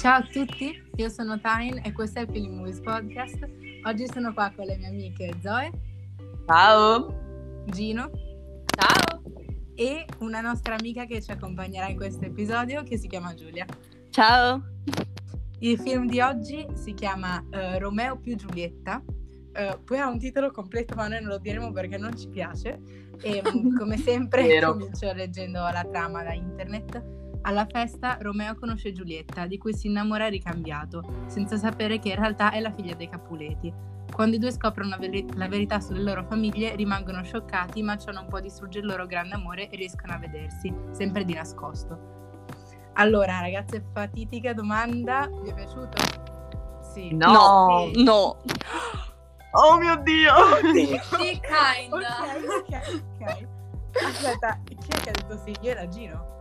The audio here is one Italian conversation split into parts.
Ciao a tutti, io sono Tyne e questo è il Film Movies Podcast. Oggi sono qua con le mie amiche Zoe. Ciao. Gino. Ciao. E una nostra amica che ci accompagnerà in questo episodio che si chiama Giulia. Ciao. Il film di oggi si chiama uh, Romeo più Giulietta. Uh, poi ha un titolo completo, ma noi non lo diremo perché non ci piace. E come sempre comincio leggendo la trama da internet. Alla festa Romeo conosce Giulietta, di cui si innamora ricambiato, senza sapere che in realtà è la figlia dei Capuleti. Quando i due scoprono la verità sulle loro famiglie, rimangono scioccati, ma ciò non può distruggere il loro grande amore e riescono a vedersi, sempre di nascosto. Allora, ragazze, fatidica domanda, vi è piaciuto? Sì. No, no. Sì. no. Oh mio Dio! sì, kinda. Ok, ok, ok. Aspetta, chi è che ha detto sì? Io era Gino.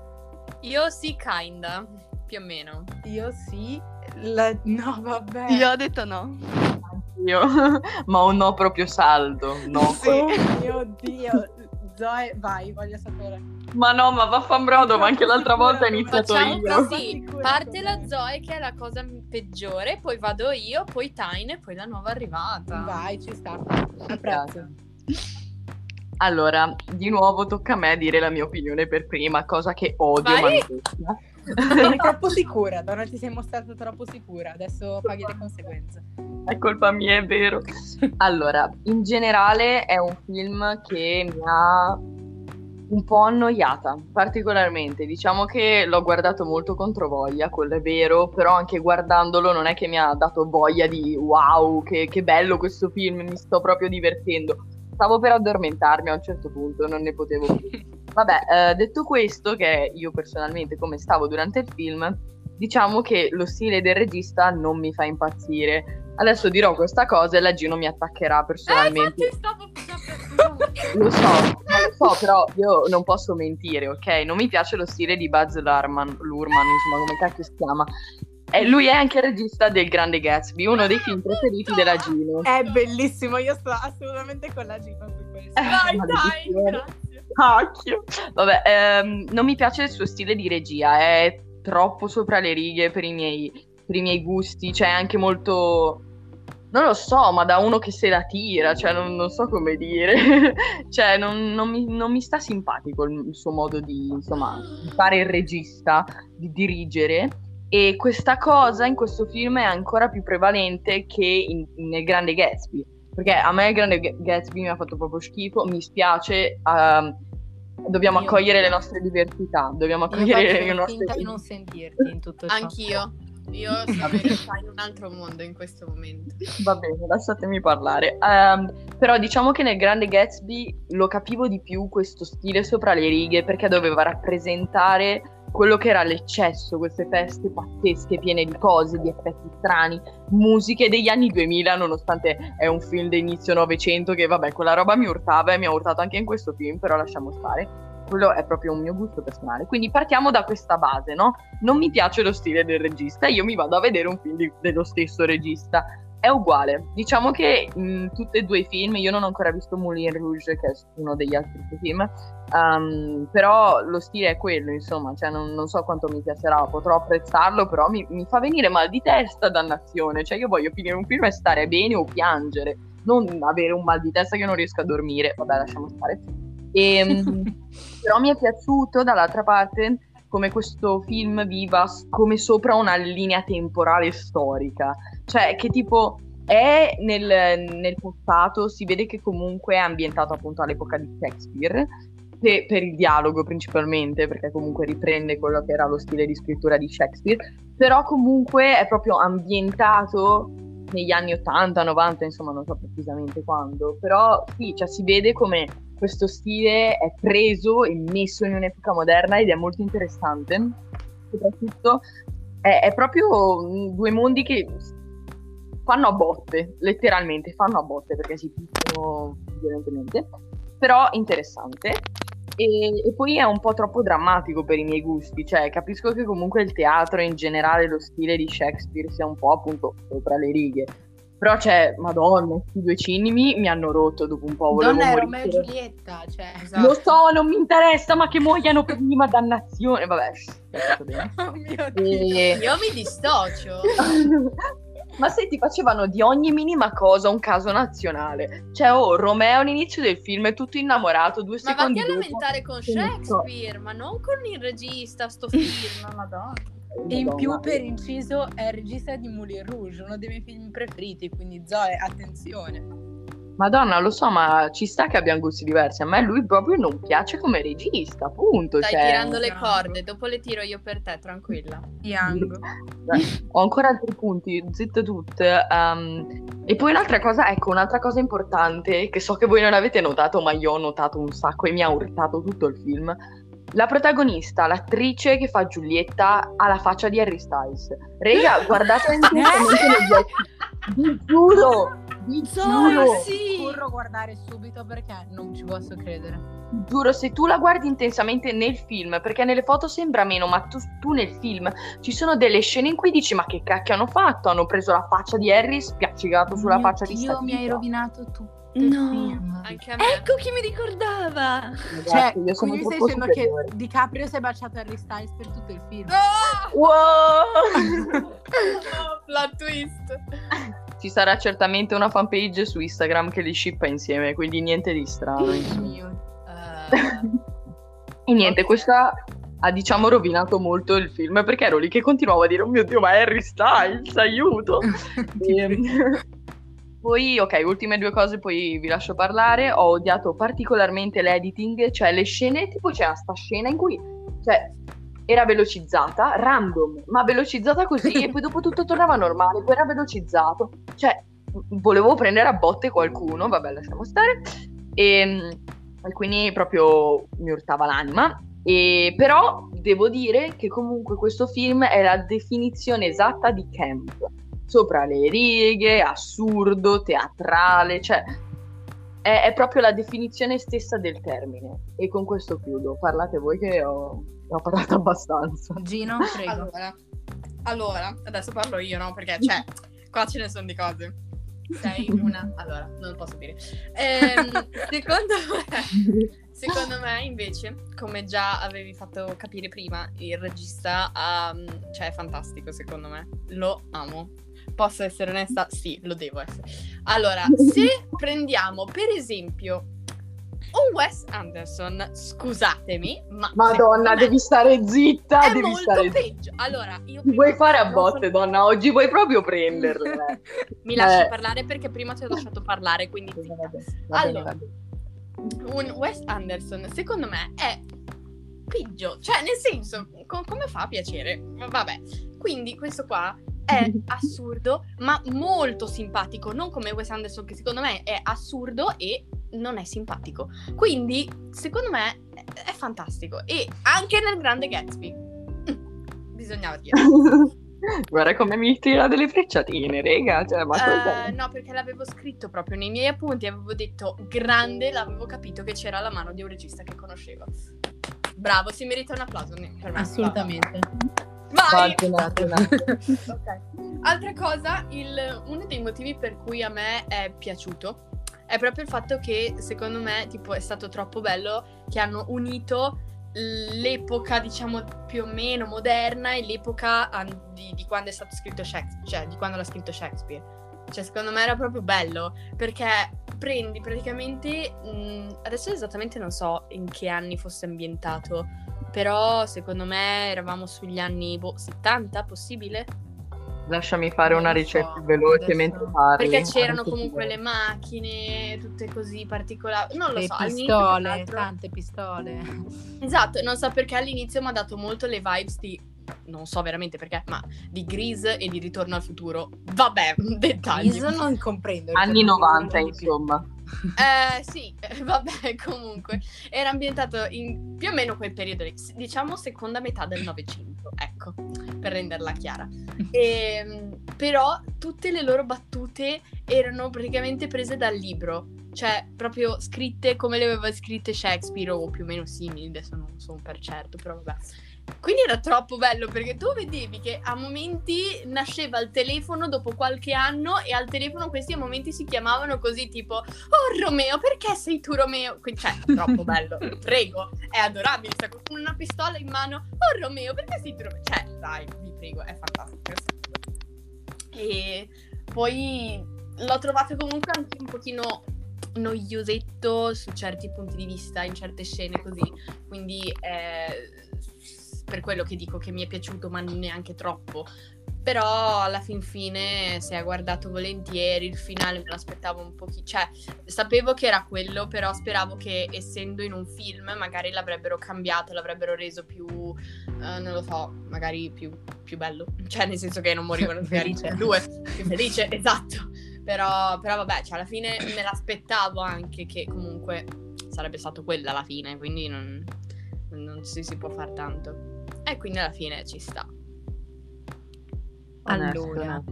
Io sì, kinda, più o meno. Io sì, la... no vabbè. Io ho detto no. Io, ma un no proprio saldo, no. Sì. Oh mio Dio, Zoe, vai, voglio sapere. Ma no, ma vaffanbrodo, ma anche l'altra volta è iniziato Facciamo io. così, parte la Zoe che è la cosa peggiore, poi vado io, poi Tyne e poi la nuova arrivata. Vai, ci sta. Apprezzo. Allora, di nuovo tocca a me dire la mia opinione per prima, cosa che odio Vai. Sei troppo sicura, Donna ti sei mostrata troppo sicura, adesso paghi le conseguenze. È colpa mia, è vero. Allora, in generale è un film che mi ha un po' annoiata, particolarmente. Diciamo che l'ho guardato molto contro voglia, quello è vero, però anche guardandolo non è che mi ha dato voglia di wow, che, che bello questo film, mi sto proprio divertendo stavo per addormentarmi a un certo punto, non ne potevo più. Vabbè, eh, detto questo, che io personalmente come stavo durante il film, diciamo che lo stile del regista non mi fa impazzire. Adesso dirò questa cosa e la Gino mi attaccherà personalmente. Eh, stavo lo so, lo so, però io non posso mentire, ok? Non mi piace lo stile di Buzz Lurman, Lurman insomma, come cacchio si chiama. E lui è anche il regista del Grande Gatsby, uno dei film preferiti della Gino. È bellissimo, io sto assolutamente con la Gino su questo. Dai, dai, grazie. Cacchio. Vabbè, ehm, non mi piace il suo stile di regia, è troppo sopra le righe per i miei, per i miei gusti, cioè anche molto... Non lo so, ma da uno che se la tira, cioè non, non so come dire. cioè non, non, mi, non, mi, sta simpatico il, il suo modo di, insomma, di fare il regista, di dirigere e questa cosa in questo film è ancora più prevalente che in, nel Grande Gatsby. Perché a me il Grande Gatsby mi ha fatto proprio schifo, mi spiace. Uh, dobbiamo io accogliere le nostre diversità. Dobbiamo accogliere le nostre. Finta di non sentirti in tutto ciò. Anch'io. Io sono in un altro mondo in questo momento. Va bene, lasciatemi parlare. Um, però diciamo che nel Grande Gatsby lo capivo di più questo stile sopra le righe perché doveva rappresentare quello che era l'eccesso, queste feste pazzesche piene di cose, di effetti strani, musiche degli anni 2000, nonostante è un film d'inizio Novecento che vabbè, quella roba mi urtava e mi ha urtato anche in questo film, però lasciamo stare. Quello è proprio un mio gusto personale. Quindi partiamo da questa base, no? Non mi piace lo stile del regista, io mi vado a vedere un film di, dello stesso regista è uguale. Diciamo che in tutti e due i film, io non ho ancora visto Moulin Rouge, che è uno degli altri film, um, però lo stile è quello, insomma, cioè non, non, so quanto mi piacerà, potrò apprezzarlo, però mi, mi, fa venire mal di testa, dannazione, cioè io voglio finire un film e stare bene o piangere, non avere un mal di testa che non riesco a dormire, vabbè lasciamo stare. E, ehm, però mi è piaciuto dall'altra parte come questo film viva come sopra una linea temporale storica, cioè che tipo è nel, nel passato, si vede che comunque è ambientato appunto all'epoca di Shakespeare, per, per il dialogo principalmente, perché comunque riprende quello che era lo stile di scrittura di Shakespeare, però comunque è proprio ambientato negli anni 80, 90, insomma non so precisamente quando, però sì, cioè si vede come questo stile è preso e messo in un'epoca moderna ed è molto interessante. Soprattutto è, è proprio mm, due mondi che fanno a botte, letteralmente fanno a botte perché si picchiano violentemente, però interessante. E, e, poi è un po' troppo drammatico per i miei gusti, cioè capisco che comunque il teatro in generale, lo stile di Shakespeare sia un po' appunto sopra le righe, Però c'è, madonna, questi due cinemi mi hanno rotto dopo un po'. Donna è morire. Romeo e Giulietta, cioè, esatto. Lo so, non mi interessa, ma che muoiano prima, dannazione. Vabbè. Oh mio Dio. E- Io mi dissocio. Ma senti, facevano di ogni minima cosa un caso nazionale. Cioè, oh, Romeo all'inizio del film è tutto innamorato, due Ma secondi vatti a lamentare con. Shakespeare, ma non con il regista, sto film, madonna. E in più, per inciso, è il regista di Moulin Rouge, uno dei miei film preferiti, quindi Zoe, attenzione. Madonna, lo so, ma ci sta che abbiamo gusti diversi. A me lui proprio non piace come regista, appunto. Stai cioè, tirando le corde, dopo le tiro io per te, tranquilla. Young. Ho ancora altri punti, zitte tutte. ehm, e poi un'altra cosa, ecco, un'altra cosa importante che so che voi non avete notato, ma io ho notato un sacco e mi ha urtato tutto il film. La protagonista, l'attrice che fa Giulietta, ha la faccia di Harry Styles. Rega, guardate intensamente negli occhi. Vi giuro, vi giuro. sì! Corro a guardare subito perché non ci posso credere. Giuro, se tu la guardi intensamente nel film, perché nelle foto sembra meno, ma tu, tu nel film ci sono delle scene in cui dici: Ma che cacchio hanno fatto? Hanno preso la faccia di Harry, spiaccicato sulla Mio faccia di Dio, sta mi hai rovinato tutto No. Anche a me. Ecco chi mi ricordava. Ragazzi, Cioè, io sono quindi mi stai dicendo che. DiCaprio si è baciato Harry Styles per tutto il film. Ah! Wow! Plot twist. Ci sarà certamente una fanpage su Instagram che li shippa insieme, quindi niente di strano. Eh, E niente, questa ha diciamo rovinato molto il film perché ero lì che continuavo a dire: Oh mio dio, ma Harry Styles, aiuto! E- Poi, ok, ultime due cose, poi vi lascio parlare. Ho odiato particolarmente l'editing, cioè le scene, tipo c'era sta scena in cui, cioè, era velocizzata, random, ma velocizzata così, e poi dopo tutto tornava normale, poi era velocizzato. Cioè, volevo prendere a botte qualcuno, vabbè, lasciamo stare. E, e quindi proprio mi urtava l'anima. E, però devo dire che comunque questo film è la definizione esatta di camp sopra le righe, assurdo, teatrale, cioè è, è proprio la definizione stessa del termine. E con questo chiudo. Parlate voi che ho, ho parlato abbastanza. Gino, prego. allora, allora, adesso parlo io, no? Perché, cioè, qua ce ne sono di cose. Sei una... Allora, non posso dire. Ehm, secondo me... Secondo me, invece, come già avevi fatto capire prima, il regista ha- cioè, è fantastico, secondo me. Lo amo. Posso essere onesta? Sì, lo devo essere. Allora, se prendiamo, per esempio, un Wes Anderson, scusatemi, ma... Madonna, devi stare zitta, È devi molto stare zitta. peggio. Allora, io vuoi fare a botte, so- donna? Oggi vuoi proprio prenderle. eh. Mi lasci Eh. parlare perché prima ti ho lasciato parlare, quindi zitta. Va bene, va bene, Allora, un Wes Anderson, secondo me, è peggio. Cioè, nel senso, co- come fa a piacere? Vabbè. Quindi questo qua è assurdo, ma molto simpatico. Non come Wes Anderson, che secondo me è assurdo e non è simpatico. Quindi, secondo me, è, fantastico. E anche nel Grande Gatsby. Bisognava dire. Guarda come mi tira delle frecciatine, rega. Cioè, ma Eh, no, perché l'avevo scritto proprio nei miei appunti. Avevo detto grande, l'avevo capito che c'era la mano di un regista che conoscevo. Bravo, si merita un applauso per me. Assolutamente. Vai! Un attimo. Ok. Altra cosa, il- uno dei motivi per cui a me è piaciuto è proprio il fatto che secondo me tipo è stato troppo bello che hanno unito l'epoca diciamo più o meno moderna e l'epoca di, di quando è stato scritto Shakespeare, cioè di quando l'ha scritto Shakespeare. Cioè secondo me era proprio bello perché prendi praticamente mh, adesso esattamente non so in che anni fosse ambientato, però secondo me eravamo sugli anni boh, 70, possibile? Lasciami fare Non una so, veloce adesso- mentre parli. Perché c'erano Anche comunque le macchine, tutte così particolari. Non lo Le so, all'inizio, pistole, l'altro- tante pistole. Esatto, non so perché all'inizio mi ha dato molto le vibes di non so veramente perché, ma di Grease e di Ritorno al futuro. Vabbè, dettagli. Io non comprendo. Anni ritorno 90, di più. insomma. Eh sì, eh, vabbè, comunque era ambientato in più o meno quel periodo lì, diciamo seconda metà del Novecento, ecco, per renderla chiara. Ehm, però tutte le loro battute erano praticamente prese dal libro, cioè proprio scritte come le aveva scritte Shakespeare o più o meno simili, adesso non sono per certo, però vabbè. Quindi era troppo bello perché tu vedevi che a momenti nasceva il telefono dopo qualche anno e al telefono questi a momenti si chiamavano così tipo Oh Romeo, perché sei tu Romeo? Quindi, cioè, troppo bello, prego, è adorabile, sta con una pistola in mano Oh Romeo, perché sei tu Romeo? Cioè, dai, vi prego, è fantastico. E poi l'ho trovato comunque anche un pochino noiosetto su certi punti di vista, in certe scene così, quindi... Eh, per quello che dico che mi è piaciuto, ma neanche troppo. Però alla fin fine, se ha guardato volentieri, il finale me l'aspettavo un pochino. Cioè, sapevo che era quello, però speravo che essendo in un film, magari l'avrebbero cambiato, l'avrebbero reso più. Uh, non lo so, magari più, più, bello. Cioè, nel senso che non morivano felice. Due, più felice, esatto. Però, però vabbè, cioè, alla fine me l'aspettavo anche che comunque sarebbe stato quella alla fine, quindi non, non si, si può fare tanto. E quindi alla fine ci sta. Allora,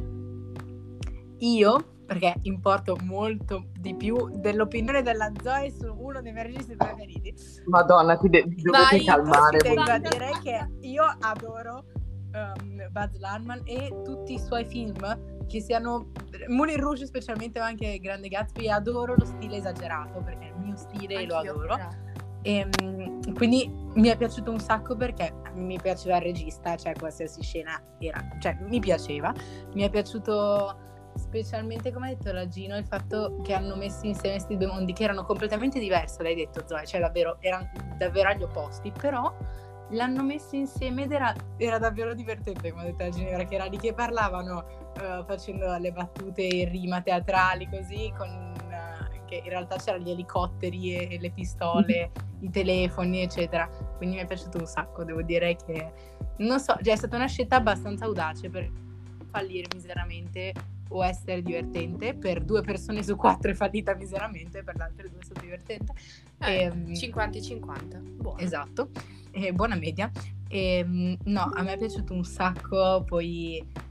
io, perché importo molto di più dell'opinione della Zoe su uno dei miei registi preferiti. Madonna, ti de- dovete calmare. Tengo a dire che io adoro um, Buzz Larman e tutti i suoi film, che siano Moulin Rouge specialmente, ma anche Grande Gatsby, adoro lo stile esagerato, perché è il mio stile e lo adoro. Bravo e, ehm, quindi mi è piaciuto un sacco perché mi piaceva il regista, cioè qualsiasi scena era, cioè mi piaceva. Mi è piaciuto specialmente, come ha detto la Gino, il fatto che hanno messo insieme questi due mondi che erano completamente diversi, l'hai detto Zoe, cioè davvero, erano davvero agli opposti, però l'hanno messo insieme ed era, era davvero divertente, come ha detto la Gino, perché era lì che parlavano uh, facendo le battute in rima teatrali così, con che in realtà c'erano gli elicotteri e, le pistole, i telefoni, eccetera. Quindi mi è piaciuto un sacco, devo dire che non so, cioè è stata una scelta abbastanza audace per fallire miseramente o essere divertente. Per due persone su quattro è fallita miseramente, per le altre due sono divertente. Eh, e, 50 50. Buono. Esatto, e buona media. E, ehm, no, a me è piaciuto un sacco, poi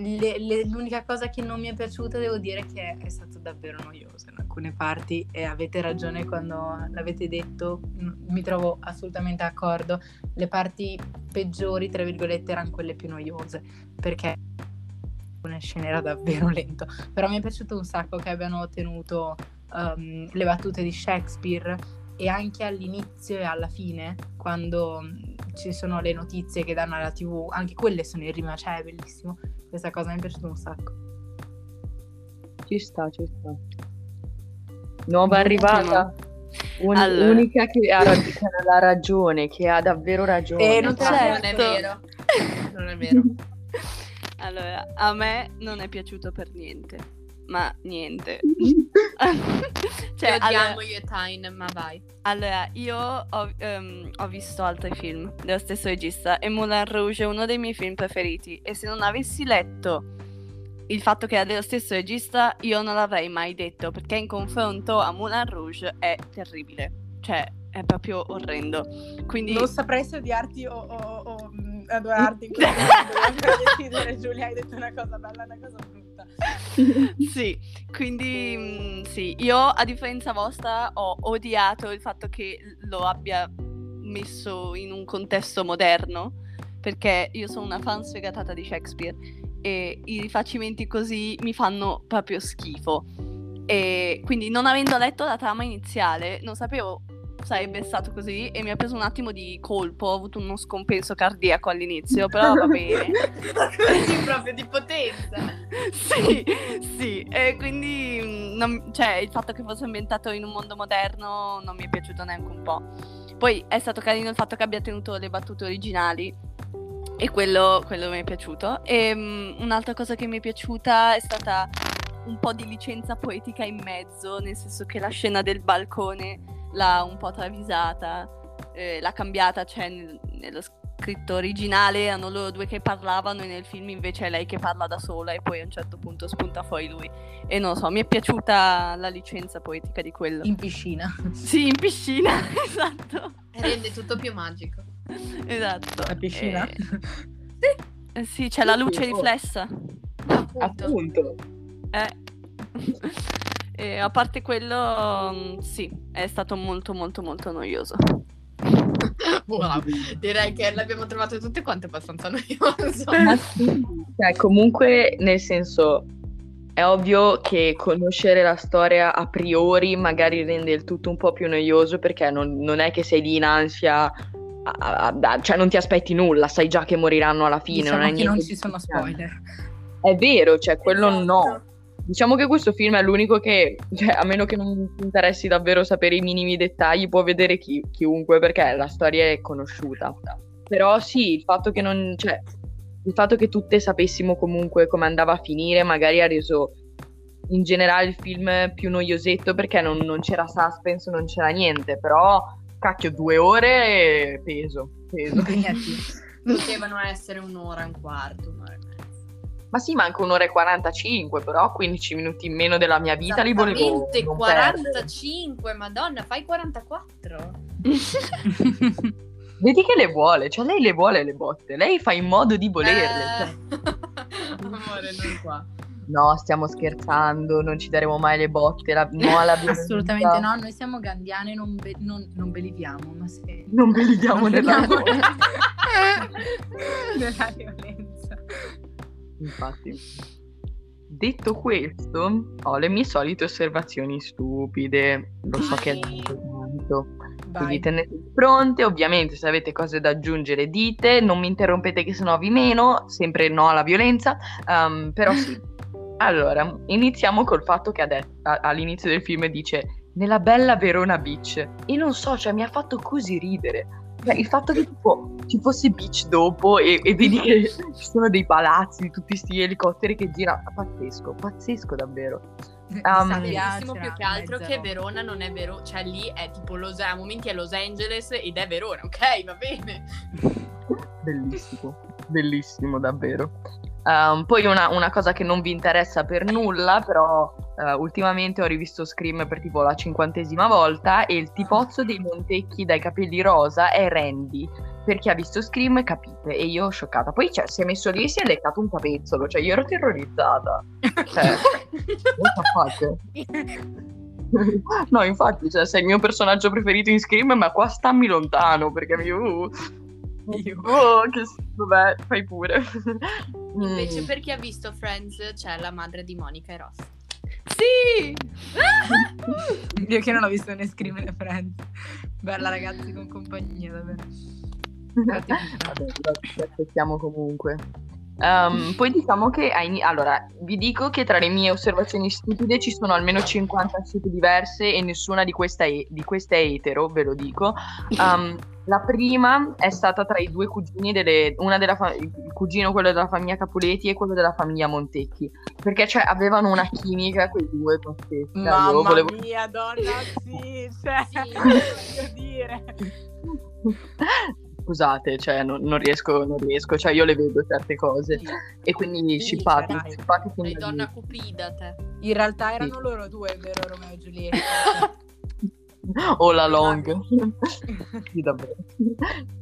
le, le, l'unica cosa che non mi è piaciuta devo dire che è stato davvero noioso in alcune parti e avete ragione quando l'avete detto, mi trovo assolutamente d'accordo, le parti peggiori tra virgolette erano quelle più noiose perché una scena era davvero lento, però mi è piaciuto un sacco che abbiano tenuto um, le battute di Shakespeare e anche all'inizio e alla fine quando ci sono le notizie che danno alla tv, anche quelle sono in rima, cioè è bellissimo. Questa cosa mi è piaciuta un sacco. Ci sta, ci sta. Nuova arrivata. Un, allora. Unica che ha, rag- che ha la ragione, che ha davvero ragione. Eh, non, certo. non è vero. non è vero. allora, a me non è piaciuto per niente ma niente. cioè, Ti odiamo allora, io e Tyne, ma vai. Allora, io ho, um, ho, visto altri film dello stesso regista e Moulin Rouge è uno dei miei film preferiti e se non avessi letto il fatto che era dello stesso regista io non l'avrei mai detto perché in confronto a Moulin Rouge è terribile. Cioè, è proprio orrendo. Quindi... Non saprei se odiarti o, o, o adorarti in questo momento. decidere, Giulia, hai detto una cosa bella e una cosa brutta. sì, quindi mm, sì, io a differenza vostra ho odiato il fatto che lo abbia messo in un contesto moderno, perché io sono una fan sfegatata di Shakespeare e i rifacimenti così mi fanno proprio schifo. E quindi non avendo letto la trama iniziale, non sapevo sarebbe stato così e mi ha preso un attimo di colpo, ho avuto uno scompenso cardiaco all'inizio, però va bene. Così proprio di potenza. sì, sì, e quindi mm, non, cioè, il fatto che fosse ambientato in un mondo moderno non mi è piaciuto neanche un po'. Poi è stato carino il fatto che abbia tenuto le battute originali e quello, quello mi è piaciuto. E um, un'altra cosa che mi è piaciuta è stata un po' di licenza poetica in mezzo, nel senso che la scena del balcone l'ha un po' travisata, eh, l'ha cambiata, cioè nel, nello scritto originale erano loro due che parlavano e nel film invece è lei che parla da sola e poi a un certo punto spunta fuori lui. E non so, mi è piaciuta la licenza poetica di quello. In piscina. Sì, in piscina, esatto. E rende tutto più magico. Esatto. La piscina? E... Sì. Eh sì, c'è la luce riflessa. Appunto. Appunto. Eh. E a parte quello, mm, sì, è stato molto molto molto noioso. Wow, direi che l'abbiamo trovato tutte quante abbastanza noioso. Ma sì, cioè, comunque, nel senso, è ovvio che conoscere la storia a priori magari rende il tutto un po' più noioso perché non, non è che sei lì in ansia, a- a- a- cioè non ti aspetti nulla, sai già che moriranno alla fine. Diciamo non è che non ci sono spoiler. È vero, cioè quello Esatto. no. Diciamo che questo film è l'unico che, cioè, a meno che non ti interessi davvero sapere i minimi dettagli, può vedere chi- chiunque perché la storia è conosciuta. Però sì, il fatto che non, cioè, il fatto che tutte sapessimo comunque come andava a finire, magari ha reso in generale il film più noiosetto perché non, non c'era suspense, non c'era niente. Però, cacchio, due ore peso, peso. Potevano essere un'ora e un quarto, un'ora e mezza. Ma sì, manca un'ora e 45, però 15 minuti in meno della mia vita li volevo Esattamente, non perdere. 45, madonna, fai 44. Vedi che le vuole, cioè lei le vuole le botte, lei fa in modo di volerle. cioè. Eh, Amore, non qua. No, stiamo scherzando, non ci daremo mai le botte, la, no alla violenza. Assolutamente no, noi siamo gandiane, non, be- non, non beliviamo, ma se... Non ve li diamo Non nella nella violenza. Infatti. Detto questo, ho le mie solite osservazioni stupide. Lo so che è tanto. Vai. Quindi tenete pronte, ovviamente se avete cose da aggiungere dite, non mi interrompete che sennò vi meno, sempre no alla violenza, ehm, però sì. Allora, iniziamo col fatto che ha detto, a- all'inizio del film dice nella bella Verona Beach e non so, cioè mi ha fatto così ridere. Cioè, il fatto che tipo ci fosse Beach dopo e, e vedi che ci sono dei palazzi, tutti sti elicotteri che girano, pazzesco, pazzesco davvero. Mi Um, sa Bellissimo piacere, più che altro mezzo. che Verona non è vero, cioè lì è tipo Los a momenti è Los Angeles ed è Verona, ok, va bene. Bellissimo, bellissimo davvero. Ehm, poi una, una cosa che non vi interessa per nulla, però eh, ultimamente ho rivisto Scream per tipo la cinquantesima volta e il tipozzo dei Montecchi dai capelli rosa è Randy. Per chi ha visto Scream capite e io scioccata. Poi cioè, si è messo lì e si è leccato un capezzolo, cioè io ero terrorizzata. Cioè, what? No, infatti, cioè, sei il mio personaggio preferito in Scream, ma qua stammi lontano perché mi... Uh, Io. Oh, che vabbè, fai pure. Invece Mm. per chi ha visto Friends c'è la madre di Monica e Ross. Sì! Io che non ho visto né Scream né Friends. Bella ragazzi con compagnia, davvero. Vabbè, lo ci aspettiamo comunque. Ehm, poi diciamo che a ini- allora vi dico che tra le mie osservazioni stupide ci sono almeno 50 scelte diverse e nessuna di, questa è, di queste è etero, ve lo dico. Ehm, la prima è stata tra i due cugini, delle, una della fa- il cugino quello della famiglia Capuleti e quello della famiglia Montecchi, perché cioè avevano una chimica quei due pazzesca. Io Mamma volevo- mia, donna, sì, cioè, Sì. voglio dire. Scusate, cioè non, non riesco, non riesco, cioè io le vedo certe cose e quindi Sì, scippate, dai. scippate fin Sei da donna lì. cupida te. In realtà erano loro due, vero Romeo e Giulietta? o la long. sì, davvero.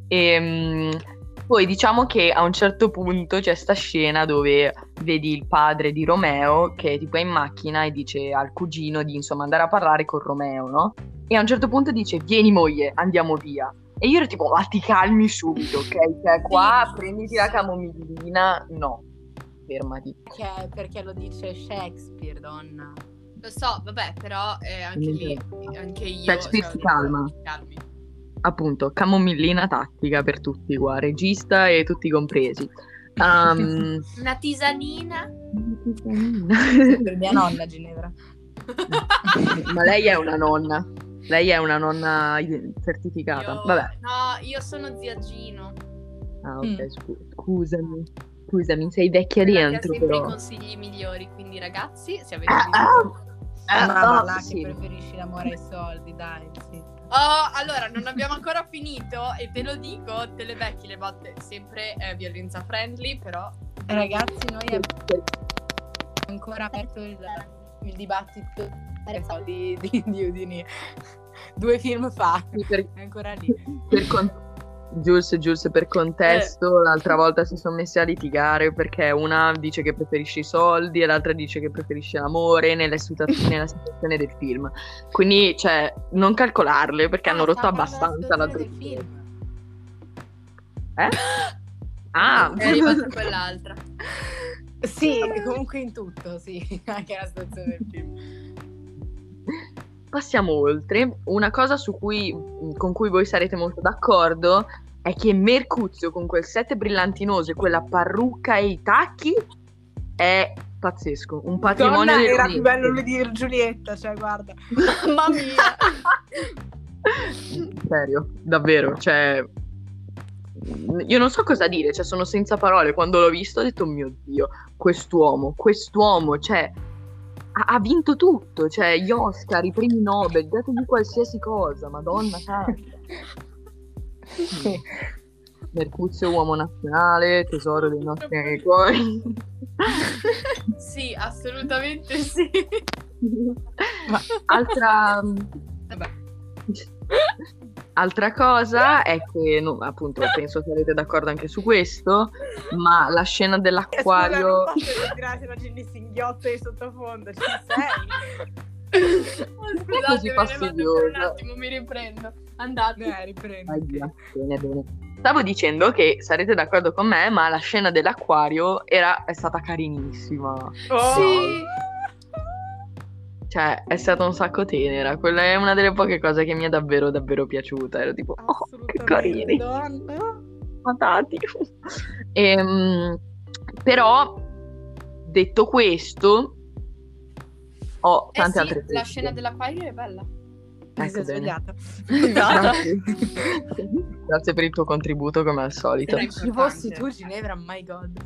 E, poi diciamo che a un certo punto c'è sta scena dove vedi il padre di Romeo che tipo è in macchina e dice al cugino di insomma andare a parlare con Romeo, no? E a un certo punto dice vieni moglie, andiamo via. E io ero tipo ma ti calmi subito, ok? Cioè qua Sì. prenditi la camomillina, no, fermati. Perché, perché lo dice Shakespeare, donna. Lo so, vabbè, però eh, anche lì, anche io... Shakespeare cioè, si calma. calmi. appunto, camomillina tattica per tutti qua, regista e tutti compresi. Um, Una tisanina? Per mia nonna Ginevra. Ma lei è una nonna. Lei è una nonna certificata. Io- Vabbè. No, io sono zia Gino. Ah, ok, Mm. scu- scusami. Scusami, sei vecchia Quella dentro sempre i però. consigli migliori, quindi ragazzi, se avete Ah, bisogno... ah, Ma ah, là sì. che preferisci l'amore ai soldi, dai, sì. Oh, allora, non abbiamo ancora finito e te lo dico, te le becchi le botte, sempre eh, violenza friendly, però... Ragazzi, noi abbiamo ancora aperto il, il dibattito soldi di, di Udini. Due film fa, per, è ancora lì. per con- Giusto, giusto, per contesto, l'altra volta si sono messi a litigare perché una dice che preferisce i soldi e l'altra dice che preferisce l'amore nella, situa- nella situazione del film. Quindi, cioè, non calcolarle perché Ah, hanno rotto abbastanza la del film. Eh? Ah, È arrivata quell'altra. Sì, comunque in tutto, sì, anche la situazione del film. Passiamo oltre. Una cosa su cui, con cui voi sarete molto d'accordo è che Mercuzio con quel set brillantinoso e quella parrucca e i tacchi è pazzesco. Un patrimonio Donna, era più bello lui di Giulietta, cioè guarda. Mamma mia. Serio, davvero, cioè io non so cosa dire, cioè sono senza parole. Quando l'ho visto ho detto, "Oh mio Dio, quest'uomo, quest'uomo, cioè ha, ha vinto tutto, cioè gli Oscar, i premi Nobel, dategli qualsiasi cosa, madonna santa. Sì. Mercuzio, uomo nazionale, tesoro dei nostri cuori. Sì, assolutamente sì. Ma- Altra... Vabbè. Altra cosa è che, no, appunto, penso sarete d'accordo anche su questo, ma la scena dell'acquario... Scusa, se la Ginny singhiozza di sottofondo, ci sei? Così Scusate, per fastidiosa? un attimo, mi riprendo. Andate. Eh, via. Bene, bene. Stavo dicendo che sarete d'accordo con me, ma la scena dell'acquario era, è stata carinissima. Oh. Sì. Cioè, è stata un sacco tenera. Quella è una delle poche cose che mi è davvero, davvero piaciuta. Ero tipo, oh, che Assolutamente, carini. donna. Matati. Ehm, però, detto questo, ho Eh tante sì, altre la scena dell'acquario è bella. Ecco bene. svegliata. Grazie. Grazie per il tuo contributo, come al solito. Se fossi tu, Ginevra, my god.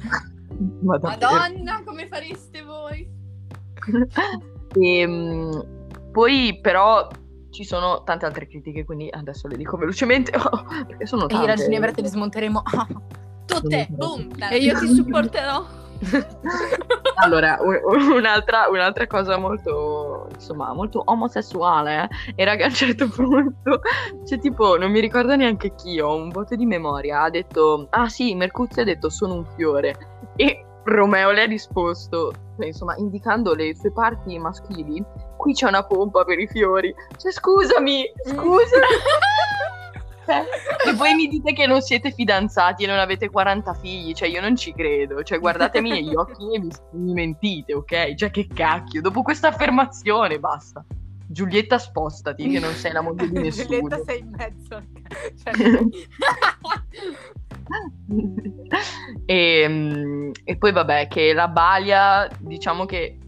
Ma davvero. Madonna, come fareste voi? Ehm, poi però ci sono tante altre critiche, quindi adesso le dico velocemente perché sono E io e la tante. Ginevra te li smonteremo. Tutte, boom. E io ti supporterò. Allora, un'altra, un'altra cosa molto, insomma, molto omosessuale eh, era che a un certo punto, cioè tipo, non mi ricordo neanche chi, ho un voto di memoria, ha detto, ah sì, Mercuzio ha detto sono un fiore e Romeo le ha risposto, insomma, indicando le sue parti maschili, qui c'è una pompa per i fiori, cioè scusami, scusa. Cioè, e poi mi dite che non siete fidanzati e non avete 40 figli, cioè io non ci credo, cioè guardatemi negli occhi e mi, mi mentite, ok? Cioè che cacchio, dopo questa affermazione basta. Giulietta spostati, che non sei la moglie di nessuno. Giulietta sei in mezzo. Cioè, e, mm, e poi vabbè, che la Balia, diciamo che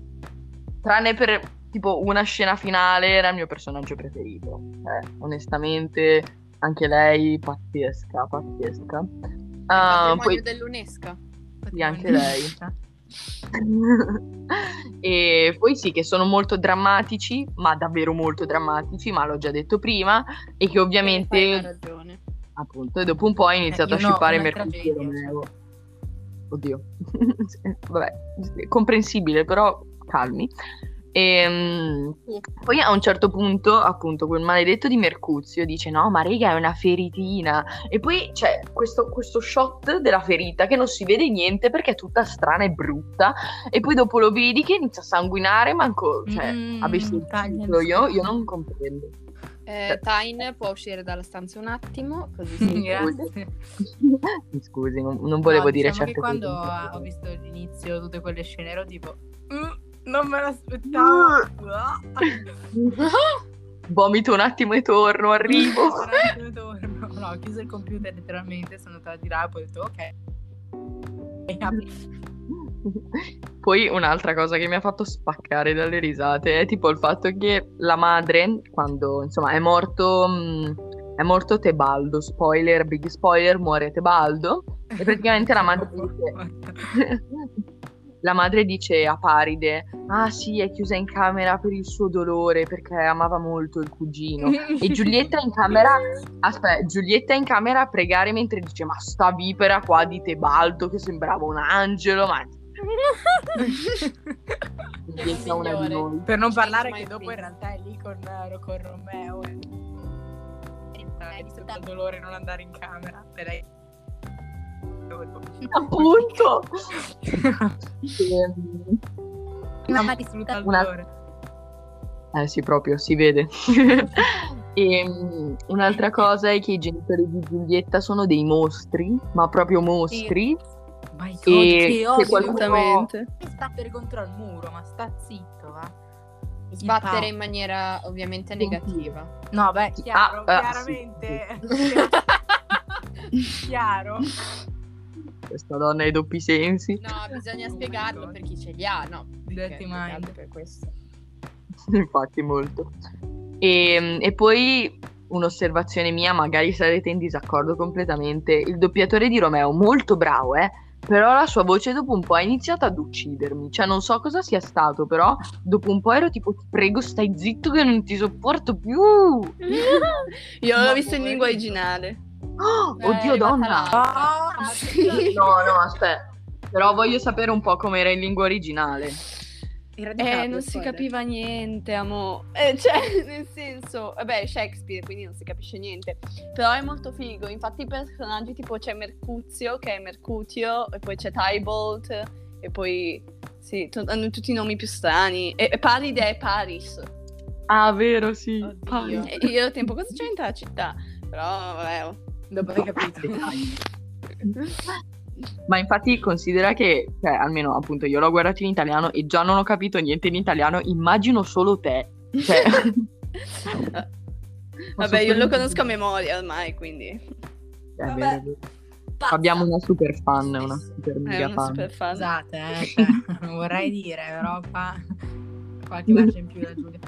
tranne per tipo una scena finale era il mio personaggio preferito. Cioè, onestamente, anche lei pazzesca, pazzesca. Ah, Patrimonio poi dell'UNESCO. sì, anche lei. e poi sì, che sono molto drammatici, ma davvero molto drammatici, ma l'ho già detto prima, e che ovviamente, ragione. Appunto, e dopo un po' ho iniziato Eh, a no, scippare una Mercuzio e Romeo. Oddio. Vabbè, comprensibile, però calmi. E, poi a un certo punto, appunto, quel maledetto di Mercuzio dice: No, ma raga, è una feritina. E poi c'è questo, questo shot della ferita che non si vede niente perché è tutta strana e brutta. E poi dopo lo vedi che inizia a sanguinare, manco. Cioè, Mm, avessi io, io non comprendo. Eh, Tyne può uscire dalla stanza un attimo, così si Grazie. Mi scusi, non, non volevo No, dire diciamo certe che quando cose. ah, ho visto l'inizio tutte quelle scene ero tipo "Mm, non me l'aspettavo Vomito un attimo e torno, arrivo. Un attimo e torno. no ho chiuso il computer letteralmente sono andata di là e poi ho detto ok E apri. Poi un'altra cosa che mi ha fatto spaccare dalle risate è tipo il fatto che la madre, quando insomma è morto, mh, è morto Tebaldo, spoiler, big spoiler, muore Tebaldo. E praticamente la madre dice, la madre dice a Paride, ah sì, è chiusa in camera per il suo dolore perché amava molto il cugino. E Giulietta in camera, aspetta, Giulietta in camera a pregare mentre dice, ma sta vipera qua di Tebaldo che sembrava un angelo, ma È una di noi. per non parlare che dopo in realtà è lì con, eh, con Romeo e hai visto il dolore non andare in camera e lei Appunto. Mamma ti saluta il Una- dolore Eh sì, proprio, si vede. E um, un'altra cosa è che i genitori di Giulietta sono dei mostri, ma proprio mostri. My God, E che odio. Assolutamente. Sta per contro al muro, ma sta zitto, va. Il Sbattere in maniera ovviamente negativa. No, beh, chiaro, Ah, ah, chiaramente. chiaro. Questa donna ha i doppi sensi. No, bisogna Oh spiegarlo per chi ce li ha, no? Dirty mind. per questo. Infatti, molto. E, e poi un'osservazione mia, magari sarete in disaccordo completamente. Il doppiatore di Romeo, molto bravo, eh. Però la sua voce dopo un po' ha iniziato ad uccidermi. Cioè, non so cosa sia stato, però dopo un po' ero tipo, ti prego, stai zitto che non ti sopporto più. Io l'ho visto in lingua originale. Oh, Eh, oddio, donna. là. Ah, No, no, aspetta. Però voglio sapere un po' com'era in lingua originale. Era di Eh, non si capiva niente, amo. Eh, cioè, nel senso, vabbè, Shakespeare, quindi non si capisce niente. Però è molto figo. Infatti i personaggi tipo c'è Mercuzio, che è Mercutio, e poi c'è Tybalt, e poi sì, to- hanno tutti i nomi più strani. E, e Paride è Paris. Ah, vero, sì. Oddio. E io ero tempo, cosa c'entra la città? Però, vabbè. Dopo hai capito. Ma infatti considera che, cioè, almeno appunto io l'ho guardato in italiano e già non ho capito niente in italiano, immagino solo te. Cioè, Vabbè, io lo conosco a memoria ormai, quindi È Vabbè. vero, è vero. Abbiamo una super fan, una super mega una fan. super fan. Scusate, eh, cioè, non vorrei dire, però qua qualche marcia in più da Giulia.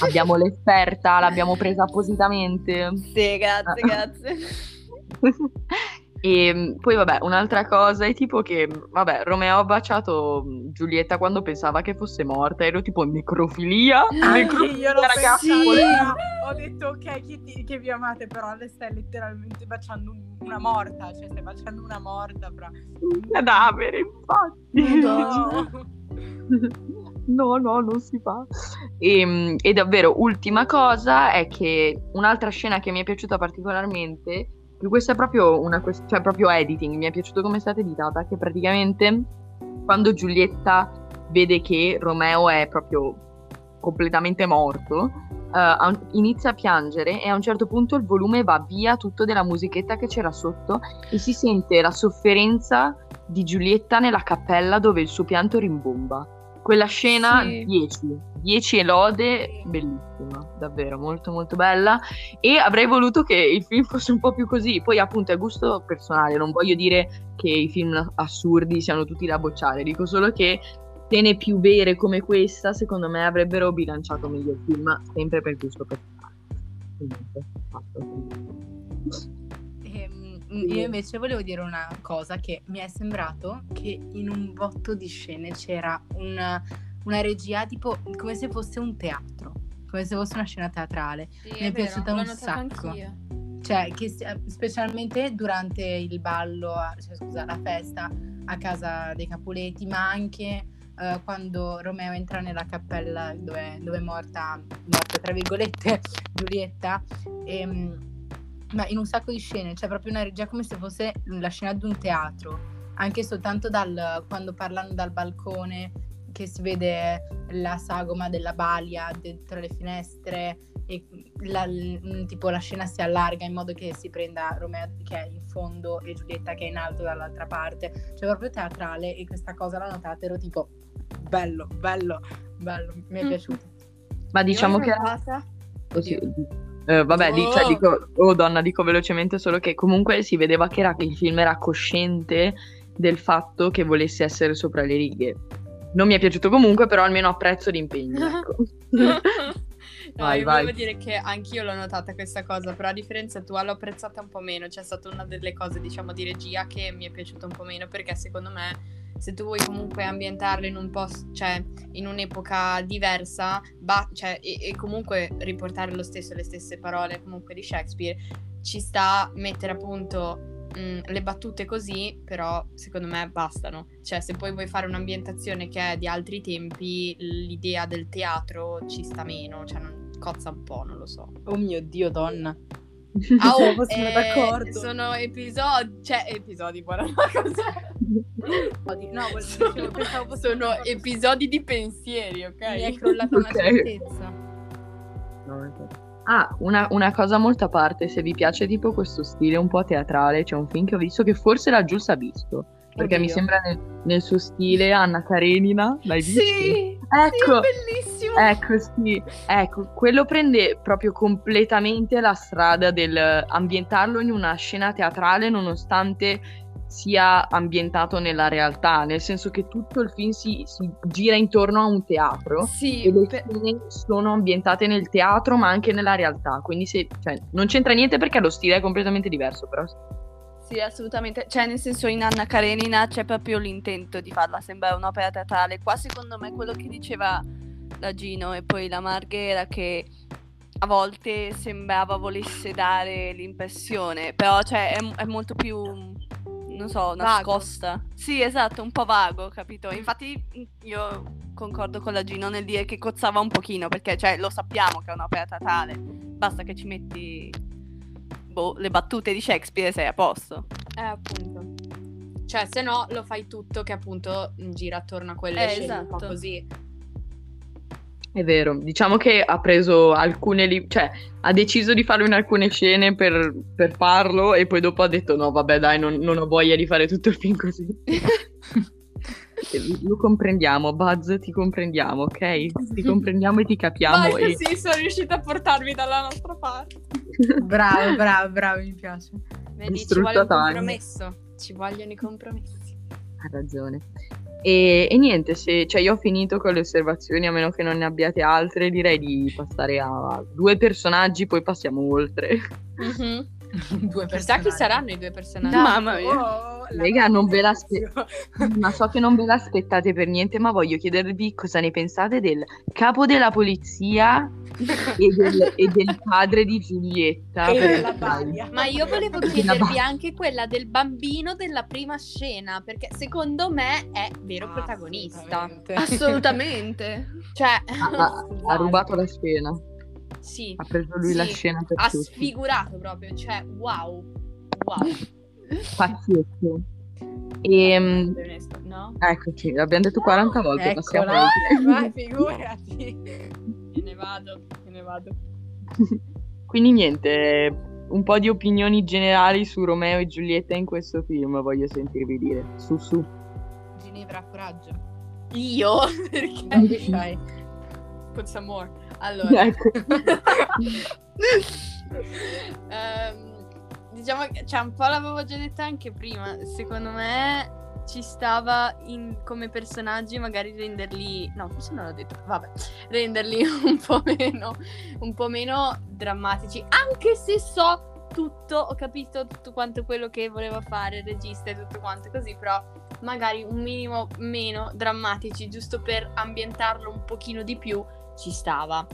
Abbiamo l'esperta, l'abbiamo presa appositamente. Sì, grazie, Ah. grazie. E poi vabbè, un'altra cosa è tipo che, vabbè, Romeo ha baciato Giulietta quando pensava che fosse morta, ero tipo necrofilia. Anche necrofilia, ragazzi. Sì. però ho detto ok che, ti- che vi amate, però le stai letteralmente baciando un- una morta, cioè stai baciando una morta, fra. Un cadavere, infatti. No. No, no, non si fa. E, e davvero, ultima cosa è che un'altra scena che mi è piaciuta particolarmente, questa è proprio una quest- cioè proprio editing, mi è piaciuto come è stata editata, che praticamente quando Giulietta vede che Romeo è proprio completamente morto, un- inizia a piangere e a un certo punto il volume va via tutto della musichetta che c'era sotto e si sente la sofferenza di Giulietta nella cappella dove il suo pianto rimbomba. Quella scena Sì. 10, 10 e lode, bellissima, davvero molto molto bella e avrei voluto che il film fosse un po' più così, poi appunto è gusto personale, non voglio dire che i film assurdi siano tutti da bocciare, dico solo che scene più vere come questa secondo me avrebbero bilanciato meglio il film, sempre per gusto personale. Comunque, fatto. Ehm, io invece volevo dire una cosa che mi è sembrato che in un botto di scene c'era una, una regia tipo come se fosse un teatro, come se fosse una scena teatrale. Sì, Mi è piaciuta l'ho un sacco. anch'io. Cioè, che specialmente durante il ballo, cioè, scusa, la festa a casa dei Capuleti, ma anche eh, quando Romeo entra nella cappella dove, dove è morta, morta, tra virgolette, Giulietta. ehm, ma in un sacco di scene, c'è proprio una regia come se fosse la scena di un teatro, anche soltanto dal, quando parlano dal balcone, che si vede la sagoma della balia de- tra le finestre e la, tipo la scena si allarga in modo che si prenda Romeo che è in fondo e Giulietta che è in alto dall'altra parte, cioè proprio teatrale e questa cosa l'ho notata, ero tipo bello, bello, bello, mi è Mm. piaciuto. Ma diciamo che... notata. Così, eh, vabbè, cioè, Oh. dico, oh donna, dico velocemente solo che comunque si vedeva che era- il film era cosciente del fatto che volesse essere sopra le righe. Non mi è piaciuto comunque, però almeno apprezzo l'impegno. Ecco. No, Vai, io vai. volevo dire che anch'io l'ho notata questa cosa, però a differenza tua l'ho apprezzata un po' meno. C'è stata una delle cose, diciamo, di regia che mi è piaciuta un po' meno perché secondo me se tu vuoi comunque ambientarlo in un posto, cioè in un'epoca diversa, ba- cioè, e, e comunque riportare lo stesso, le stesse parole comunque di Shakespeare, ci sta mettere appunto mh, le battute così, però secondo me bastano. Cioè, se poi vuoi fare un'ambientazione che è di altri tempi, l'idea del teatro ci sta meno, cioè non cozza un po', non lo so. Oh mio Dio, donna. Ah, Se oh, fossimo eh, d'accordo. Sono episodi, cioè episodi, buona cos'è? No, Sono una cosa- episodi di pensieri, ok? Mi è crollata una Ok. certezza. Ah, una, una cosa molto a parte, se vi piace tipo questo stile un po' teatrale, c'è un film che ho visto che forse la Gius ha visto, perché mi Oddio. sembra nel, nel suo stile Anna Karenina, l'hai visto? Sì, Ecco. bellissimo. Ecco, sì, ecco, quello prende proprio completamente la strada del ambientarlo in una scena teatrale nonostante sia ambientato nella realtà, nel senso che tutto il film si, si gira intorno a un teatro Sì, e le per- scene sono ambientate nel teatro ma anche nella realtà, quindi se, cioè, non c'entra niente perché lo stile è completamente diverso, però Sì, assolutamente. Cioè, nel senso, in Anna Karenina c'è proprio l'intento di farla sembrare un'opera teatrale. Qua, secondo me, quello che diceva la Gino e poi la Marghera, che a volte sembrava volesse dare l'impressione, però, cioè, è, è molto più, non so, nascosta. Sì, esatto, un po' vago, capito? Infatti, io concordo con la Gino nel dire che cozzava un pochino, perché, cioè, lo sappiamo che è un'opera teatrale. Basta che ci metti boh, le battute di Shakespeare sei a posto. Eh, appunto. Cioè, se no lo fai tutto che appunto gira attorno a quelle Eh, scene un po' esatto. così. È vero, diciamo che ha preso alcune, li- cioè ha deciso di farlo in alcune scene per, per farlo e poi dopo ha detto no vabbè dai non, non ho voglia di fare tutto il film così. E Lo comprendiamo, Buzz ti comprendiamo, ok? Ti comprendiamo e ti capiamo Vai e così sono riuscita a portarvi dalla nostra parte. Bravo, bravo, bravo, mi piace. Vedi, ci vuole un compromesso. Ci vogliono i compromessi. ha ragione. E, e niente, se, cioè io ho finito con le osservazioni, a meno che non ne abbiate altre, direi di passare a due personaggi, poi passiamo oltre. Due Chissà chi saranno i due personaggi. Mamma mia. Oh, Raga, non ve maledizio. Ma so che non ve l'aspettate per niente, ma voglio chiedervi cosa ne pensate del capo della polizia e del, e del padre di Giulietta. Ma io volevo chiedervi anche quella del bambino della prima scena, perché secondo me è vero Ah, protagonista. assolutamente. Assolutamente. Cioè, ha- ha rubato la scena, Sì, ha preso lui la Sì, scena per ha tutti. sfigurato proprio, cioè, wow. Wow. Pazzesco. E, mm, No? eccoci, l'abbiamo detto 40 volte, passiamo Eccola, oltre. vai, figurati. Me ne vado, me ne vado. Quindi niente, un po' di opinioni generali su Romeo e Giulietta in questo film, voglio sentirvi dire. Su su. Ginevra, coraggio. Io? Perché? Che fai? Allora, Ecco. ehm, diciamo che cioè, un po' l'avevo già detto anche prima. Secondo me ci stava in- come personaggi magari renderli. No, forse non l'ho detto. Vabbè, renderli un po' meno. Un po' meno drammatici. Anche se so tutto, ho capito tutto quanto quello che voleva fare il regista e tutto quanto così, però magari un minimo meno drammatici, giusto per ambientarlo un pochino di più, ci stava.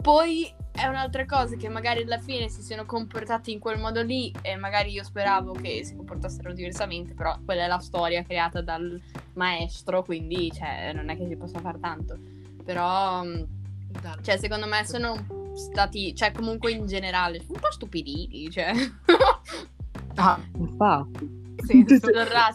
Poi è un'altra cosa che magari alla fine si siano comportati in quel modo lì e magari io speravo che si comportassero diversamente, però quella è la storia creata dal maestro, quindi cioè, non è che si possa fare tanto. Però Dai. cioè, secondo me sono stati, cioè comunque in generale, un po' stupidini, cioè. Ah, Infatti. sì,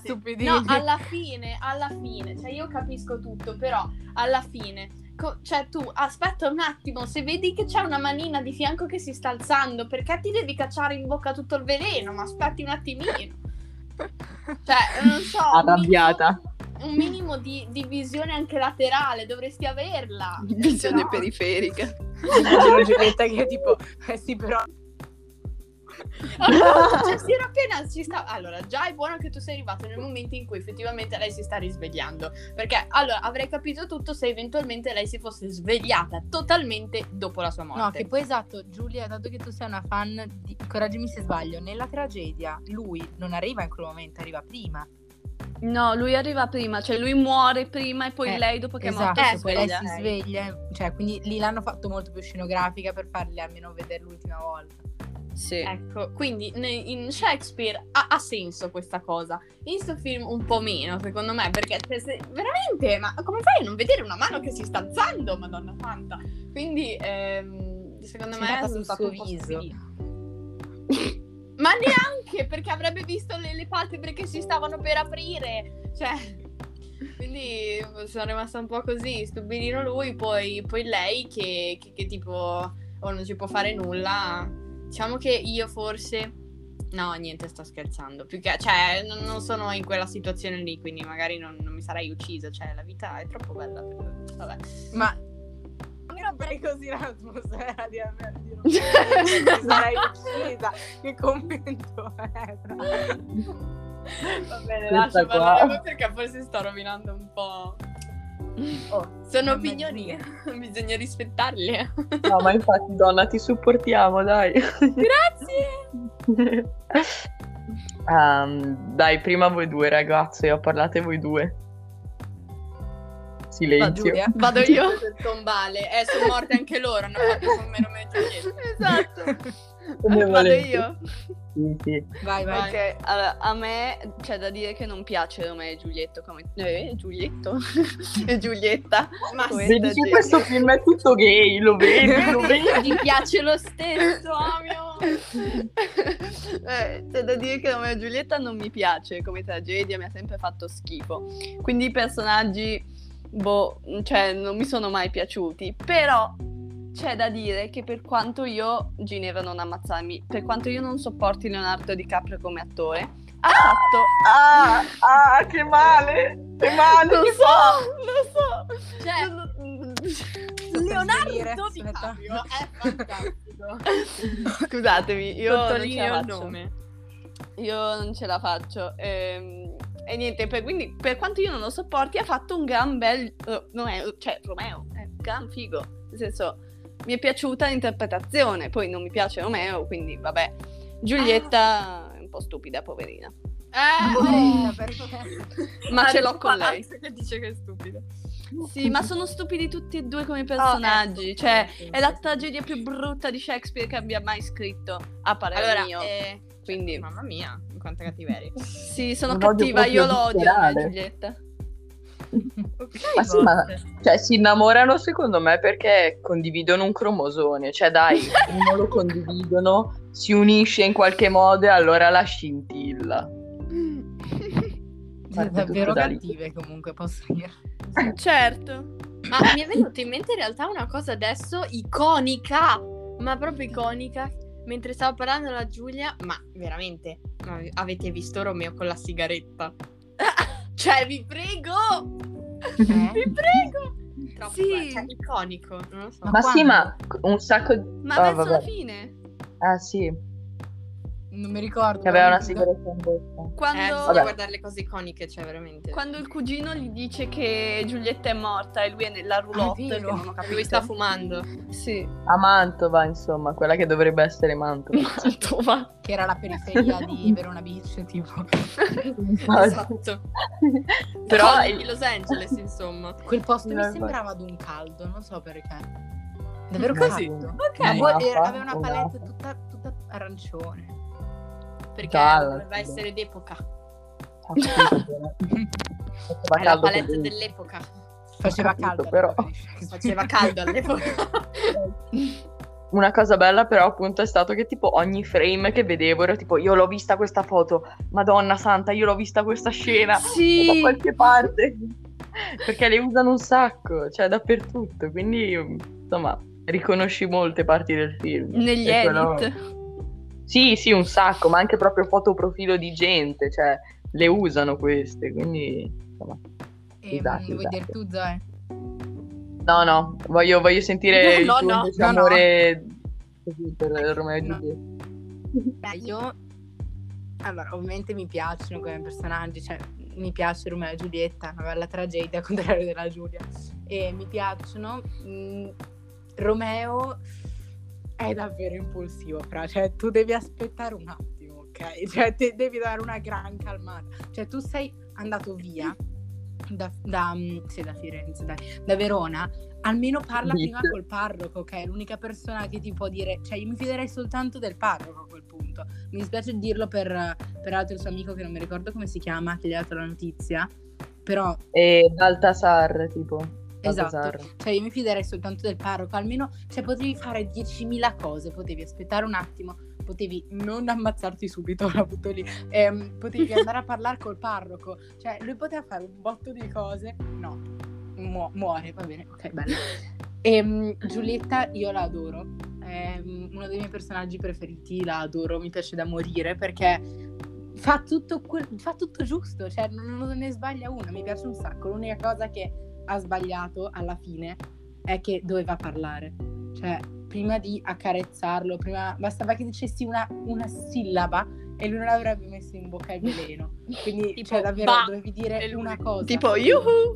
stupidini. No, alla fine, alla fine, cioè io capisco tutto, però alla fine, co- cioè tu aspetta un attimo, se vedi che c'è una manina di fianco che si sta alzando, perché ti devi cacciare in bocca tutto il veleno? Ma aspetti un attimino. Cioè, non so, un Arrabbiata. minimo, un minimo di, di visione anche laterale, dovresti averla. Visione No. periferica. Immagino Giulietta che tipo, eh sì però... Allora, cioè, si era appena ci sta... Allora, già è buono che tu sei arrivato nel momento in cui effettivamente lei si sta risvegliando. Perché allora avrei capito tutto se eventualmente lei si fosse svegliata totalmente dopo la sua morte. No, che poi esatto, Giulia, dato che tu sei una fan di... Correggimi se sbaglio, nella tragedia lui non arriva in quel momento, arriva prima. No, lui arriva prima, cioè lui muore prima e poi Eh, lei dopo che esatto, è morto Eh, si poi lei sveglia. si sveglia, cioè quindi lì l'hanno fatto molto più scenografica per farli almeno vedere l'ultima volta. Sì. Ecco, quindi in Shakespeare ha, ha senso questa cosa. In sto film un po' meno, secondo me, perché cioè, se- veramente, ma come fai a non vedere una mano che si sta alzando, madonna santa? Quindi, ehm, secondo Si me è sul stato suo un po' viso. Ma neanche, perché avrebbe visto le, le palpebre che si stavano per aprire. Cioè, quindi sono rimasta un po' così, stupidino lui, poi, poi lei che, che- che tipo o non si può fare nulla, diciamo che io forse... No, niente, sto scherzando. Più che, cioè, non, non sono in quella situazione lì, quindi magari non, non mi sarei uccisa. Cioè, la vita è troppo bella. Per... Vabbè. Ma romperei così l'atmosfera di aver di rompere, sarei uccisa. Che commento è? Va bene, lascia parlare perché forse sto rovinando un po'. Oh, sono opinioni, bisogna rispettarle. No, ma infatti, donna, ti supportiamo, dai. Grazie. um, dai, prima voi due, ragazzi, ho parlate voi due. Silenzio. Vado io. Tombale. Eh, sono morte anche loro, hanno fatto con me Romeo e Esatto. Vado io. Sì, sì. Vai, vai. Ok, allora, a me c'è da dire che non piace Romeo e Giulietto come... Eh, Giulietto? e Giulietta. Ma vedi che questo film è tutto gay, lo vedi, lo vedi. Ti piace lo stesso, amio. eh, c'è da dire che Romeo e Giulietta non mi piace come tragedia, mi ha sempre fatto schifo. Quindi i personaggi, boh, cioè non mi sono mai piaciuti, però c'è da dire che per quanto io, Ginevra non ammazzarmi, per quanto io non sopporti Leonardo DiCaprio come attore, ha fatto... Ah, ah, che male! Che male! Lo che so, lo so! Cioè, Non- Leonardo DiCaprio è fantastico. Scusatemi, io non ce la il faccio. nome. Io non ce la faccio. Ehm, E, niente, per, quindi per quanto io non lo sopporti, ha fatto un gran bel... eh, non è, cioè, Romeo, è un gran figo. Nel senso, mi è piaciuta l'interpretazione, poi non mi piace Romeo, quindi vabbè. Giulietta è un po' stupida, poverina. Eh, perché? Ma ce l'ho con lei. Che dice che è stupida. Sì, ma sono stupidi tutti e due come personaggi. cioè, è la tragedia più brutta di Shakespeare che abbia mai scritto, a parere Allora, mio. eh, Quindi, mamma mia, quanta cattiveria. sì, sono odio cattiva, io l'odio, viscerale. Giulietta. Ma sì, ma cioè, si innamorano secondo me perché condividono un cromosone. Cioè, dai, uno lo condividono, si unisce in qualche modo e allora la scintilla. Parte davvero da lì. cattive comunque, posso dire. certo. Ma mi è venuta in mente in realtà una cosa adesso iconica, ma proprio iconica. Mentre stavo parlando alla Giulia, ma veramente, ma avete visto Romeo con la sigaretta? cioè, vi prego! Eh? Vi prego! Troppo Sì. bello, cioè, iconico, non lo so. Ma, sì, ma un sacco di... Ma Ah, verso vabbè. la fine, Ah, sì, Non mi ricordo. che aveva una sigaretta in bocca. Eh, quando, bisogna Vabbè. guardare le cose iconiche, cioè veramente. quando il cugino gli dice che Giulietta è morta e lui è nella roulotte, vero. che non ho capito. Lui sta fumando. Sì. A Mantova, insomma, quella che dovrebbe essere Mantova. Mantova. Che era la periferia di Verona Beach, tipo. Esatto. Però il- di Los Angeles, insomma. Quel posto mi sembrava ad un caldo, non so perché. Davvero Così. caldo. Ok. Una fa- aveva una una palette tutta, tutta arancione. Perché Gialla, doveva sì. essere d'epoca. È la palette dell'epoca. Faceva capito, caldo. però. Faceva caldo all'epoca. Una cosa bella però appunto è stato che tipo ogni frame che vedevo era tipo io l'ho vista questa foto, madonna santa io l'ho vista questa scena da Sì. qualche parte perché le usano un sacco, cioè dappertutto, quindi insomma riconosci molte parti del film. Negli E quello- edit. Sì, sì, un sacco, ma anche proprio fotoprofilo di gente, cioè le usano queste, quindi insomma. E, Esatto, mm, vuoi esatto. dire tu, Zoe? No, no, voglio, voglio sentire il No, tuo no, no, no. amore così per Romeo e No. Giulietta. Beh, io... Allora, ovviamente mi piacciono come personaggi, cioè mi piace Romeo e Giulietta, una bella tragedia al contrario della Giulia. E mi piacciono. mm, Romeo è davvero impulsivo, però, cioè tu devi aspettare un attimo, ok? Cioè te devi dare una gran calmata. Cioè tu sei andato via da, da, mm, sì, da Firenze, dai, da Verona, almeno parla Beat. prima col parroco, che è l'unica persona che ti può dire, cioè io mi fiderei soltanto del parroco a quel punto. Mi dispiace dirlo per, per altro suo amico che non mi ricordo come si chiama, che gli ha dato la notizia, però E Baltasar, tipo. Esatto, cioè io mi fiderei soltanto del parroco, almeno cioè, potevi fare 10.000 cose, potevi aspettare un attimo, potevi non ammazzarti subito, la butto lì, ehm, potevi andare a parlare col parroco, cioè lui poteva fare un botto di cose, no, mu- muore, va bene, ok, bello. Ehm, Giulietta io la adoro, è è uno dei miei personaggi preferiti, la adoro, mi piace da morire perché fa tutto, que- fa tutto giusto, cioè non, non ne sbaglia una, mi piace un sacco. L'unica cosa che ha sbagliato alla fine è che doveva parlare. Cioè, prima di accarezzarlo, prima bastava che dicessi una, una sillaba e lui non avrebbe messo in bocca il veleno. Quindi, tipo, cioè, davvero, bah, dovevi dire una cosa. Tipo, yuhu!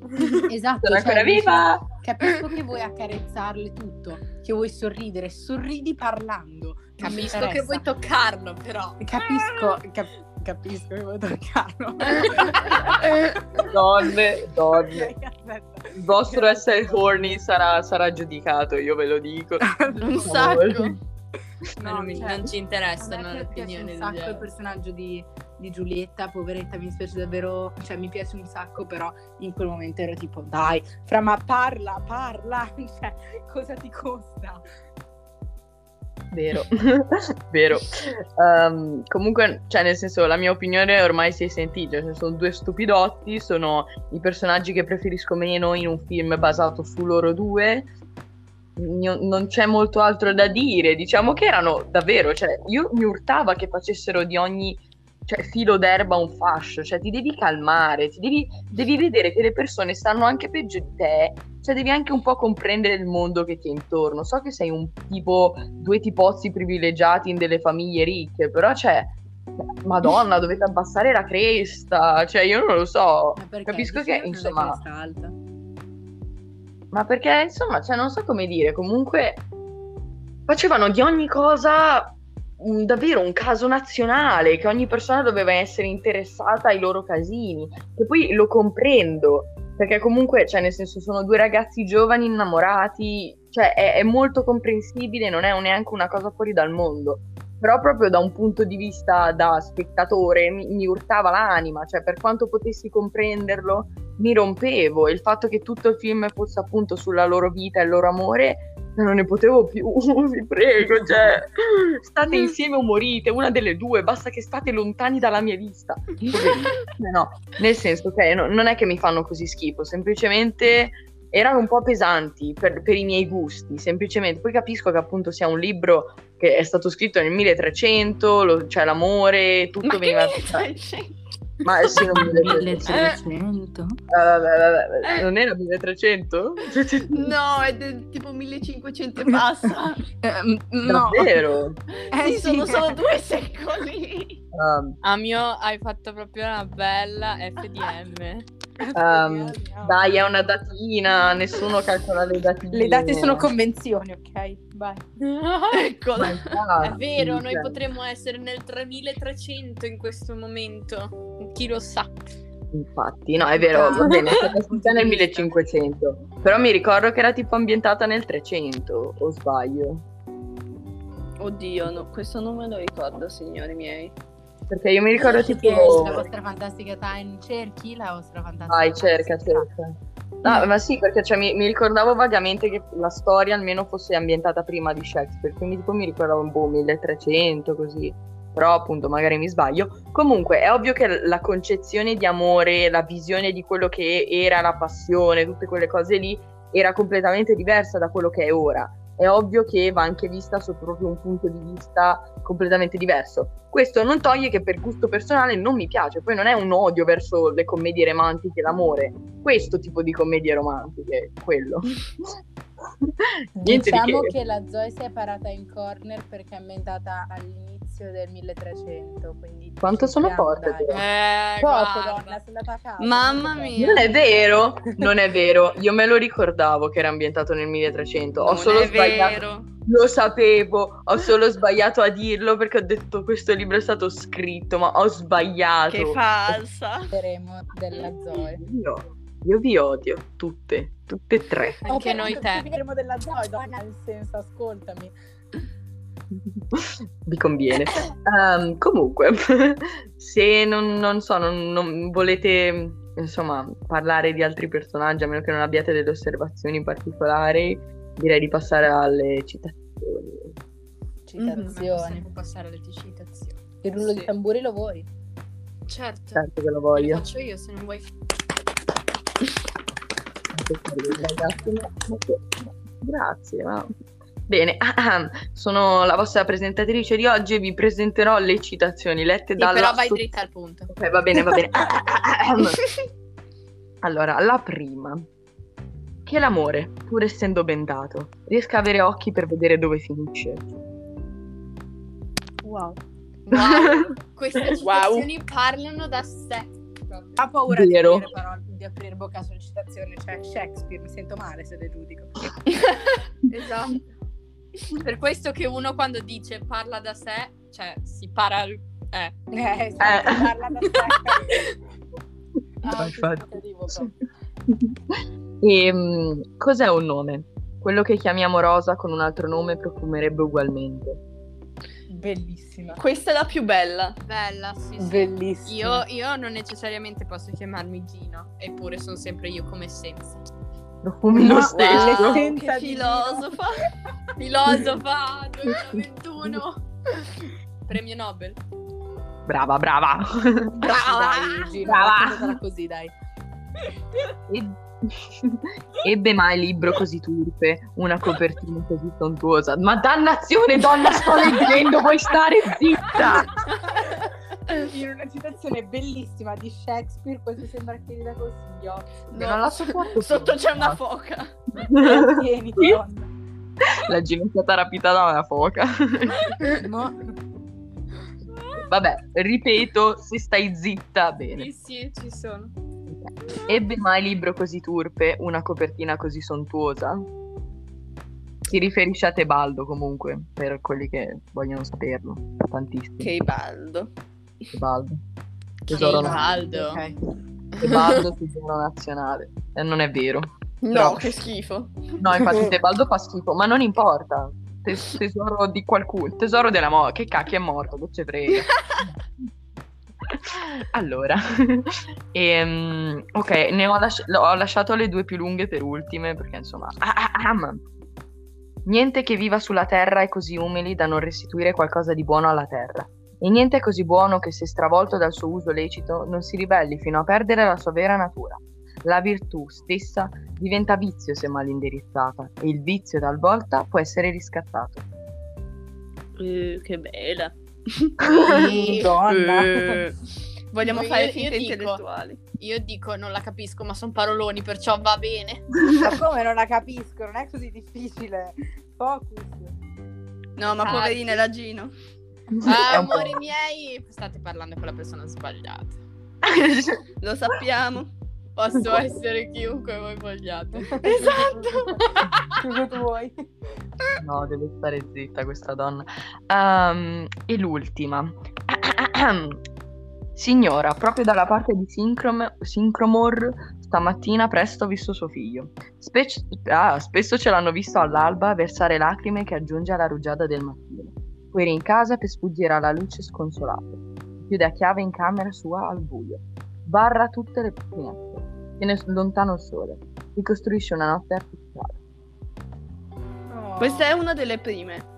Esatto, Sono cioè, ancora viva! capisco che vuoi accarezzarle tutto, che vuoi sorridere, sorridi parlando. Capisco che vuoi toccarlo, però. Capisco, cap- capisco che vuoi toccarlo. Donne, donne. Il vostro essere horny sarà, sarà giudicato, io ve lo dico. Un sacco. No, non, mi- cioè, non ci A interessano me le piace opinioni un sacco il altri. personaggio di, di Giulietta, poveretta, mi dispiace davvero, cioè mi piace un sacco, però in quel momento ero tipo, dai, fra ma parla, parla, cioè cosa ti costa? Vero, vero. Ehm, comunque, cioè, nel senso, la mia opinione ormai si è sentita. Cioè, sono due stupidotti, sono i personaggi che preferisco meno in un film basato su loro due. Non c'è molto altro da dire. Diciamo che erano davvero, cioè, io mi urtava che facessero di ogni cioè, filo d'erba un fascio. Cioè, ti devi calmare, ti devi, devi vedere che le persone stanno anche peggio di te. Cioè, devi anche un po' comprendere il mondo che ti è intorno. So che sei un tipo, due tipozzi privilegiati in delle famiglie ricche, però, cioè, Madonna, dovete abbassare la cresta. Cioè, io non lo so. Capisco che, insomma, ma perché, insomma, cioè, non so come dire, comunque facevano di ogni cosa un- davvero un caso nazionale, che ogni persona doveva essere interessata ai loro casini, che poi lo comprendo, perché comunque, cioè, nel senso, sono due ragazzi giovani innamorati, cioè, è, è molto comprensibile, non è neanche una cosa fuori dal mondo. Però proprio da un punto di vista da spettatore mi, mi urtava l'anima, cioè per quanto potessi comprenderlo, mi rompevo il fatto che tutto il film fosse appunto sulla loro vita e il loro amore non ne potevo più, vi prego, cioè state insieme o morite, una delle due, basta che state lontani dalla mia vista. No, nel senso che no- non è che mi fanno così schifo, semplicemente erano un po' pesanti per, per i miei gusti, semplicemente. Poi capisco che appunto sia un libro che è stato scritto nel 1300, lo- c'è l'amore, tutto Ma veniva... che stai dicendo? Ma sì, non 1300. 1300? Eh, vabbè, vabbè, non era 1300? No, è del tipo 1500 e passa. Eh, no. Davvero? Eh, sì, sono solo due secoli. Um, Amio, hai fatto proprio una bella FDM. Um, dai, è una datina, nessuno calcola le datine. Le date sono convenzioni, ok? Vai. Eccola. È vero, noi potremmo essere nel 3300 in questo momento. Chi lo sa? Infatti, no, è vero, va bene, è stata scritta nel 1500, però mi ricordo che era tipo ambientata nel 300, o sbaglio? Oddio, no, questo non me lo ricordo, signori miei. Perché io mi ricordo Che tipo... la vostra fantastica time cerchi la vostra fantastica Vai, cerca, cerca. No, ma sì, perché cioè, mi, mi ricordavo vagamente che la storia almeno fosse ambientata prima di Shakespeare, quindi tipo mi ricordavo un po' 1300 così, però appunto magari mi sbaglio. Comunque è ovvio che la concezione di amore, la visione di quello che era la passione, tutte quelle cose lì, era completamente diversa da quello che è ora. È ovvio che va anche vista sotto proprio un punto di vista completamente diverso. Questo non toglie che per gusto personale non mi piace, poi non è un odio verso le commedie romantiche l'amore, questo tipo di commedie romantiche, quello. Diciamo di che. che la Zoe si è parata in corner perché è ambientata all'inizio del 1300, quindi Quanto sono forte. Eh, guarda. donna, sei andata a casa. Mamma mia. Non è vero, non è vero, io me lo ricordavo che era ambientato nel 1300, ho non solo è sbagliato. vero. Lo sapevo, ho solo sbagliato a dirlo perché ho detto questo libro è stato scritto, ma ho sbagliato. Che falsa. Parleremo della Zoe. Io, io vi odio, tutte, tutte e tre. Anche noi te. Parleremo della Zoe, donna, nel senso, ascoltami. Vi conviene. Ehm, comunque, se non, non so, non, non volete insomma parlare di altri personaggi, a meno che non abbiate delle osservazioni particolari, direi di passare alle citazioni. Citazioni. Possiamo passare alle citazioni. Il rullo di Sì. tamburi lo vuoi? Certo. Certo che lo Lo voglio. faccio io se non vuoi. Grazie, ma Bene, sono la vostra presentatrice di oggi e vi presenterò le citazioni lette Sì, dalla... però vai dritta al punto. Ok, va bene, va bene. allora, la prima. Che l'amore, pur essendo bendato, riesca a avere occhi per vedere dove finisce. Wow. Wow, queste Wow. citazioni parlano da sé. proprio. Ha paura di aprire, parole, di aprire bocca sulle citazioni, cioè Shakespeare, mi sento male se le giudico. Esatto. Per questo che uno quando dice parla da sé, cioè si para... Eh. Eh, esatto, Eh. parla da sé. Ah, infatti. tentativo proprio. E mm, cos'è un nome? Quello che chiamiamo rosa con un altro nome profumerebbe ugualmente. Bellissima. Questa è la più bella. Bella, sì, sì. Bellissima. Io, io non necessariamente posso chiamarmi Gino, eppure sono sempre io come essenza. Profumi lo stesso. wow. che filosofa. Filosofa 2021. Premio Nobel. Brava, brava. Dai, Gino, Brava. così, dai. Eb- Ebbe mai libro così turpe, una copertina così sontuosa. Ma dannazione, donna, sto leggendo, vuoi stare zitta? In una citazione bellissima di Shakespeare, questo sembra che gli dà consiglio. Che non la sopporto Sotto c'è una foca. Tieni, donna. La Gina è stata rapita da una foca. No. Vabbè, ripeto, se stai zitta, bene. Sì, sì, ci sono. Ebbe mai libro così turpe, una copertina così sontuosa? Si riferisce a Tebaldo comunque, per quelli che vogliono saperlo. Baldo. Tebaldo. Tebaldo. Ok. Tebaldo tesoro nazionale. E non è vero. No, Però- che schifo. No, infatti Tebaldo fa schifo, ma non importa. Tes- tesoro di qualcuno, tesoro della morte. Che cacchio è morto, che ce frega. allora, ehm, ok, ne ho, lasci- ho lasciato le due più lunghe per ultime perché insomma... ah, ah, ah, Niente che viva sulla terra è così umili da non restituire qualcosa di buono alla terra. E niente è così buono che se stravolto dal suo uso lecito non si ribelli fino a perdere la sua vera natura. La virtù stessa diventa vizio se mal indirizzata e il vizio talvolta può essere riscattato. Eh, che bella. Donna. Eh, Vogliamo Io- fare io finte dico- intellettuali. Io dico non la capisco, ma sono paroloni, perciò va bene. Ma come non la capisco? Non è così difficile. Focus. No, ma Ah, poverina, sì. la Gino. Ah, amori miei, state parlando con la persona sbagliata. Lo sappiamo. Posso essere chiunque voi vogliate. Esatto. Cosa tu vuoi? no, deve stare zitta questa donna. Ehm, e l'ultima. Signora, proprio dalla parte di Syncrom- Syncromore, stamattina presto ho visto suo figlio. Spec- ah, spesso ce l'hanno visto all'alba versare lacrime che aggiunge alla rugiada del mattino. Poi rincasa per sfuggire alla luce sconsolato. Chiude a chiave in camera sua al buio. Barra tutte le finestre. Tiene lontano il sole. Ricostruisce una notte artificiale. Questa è una delle prime.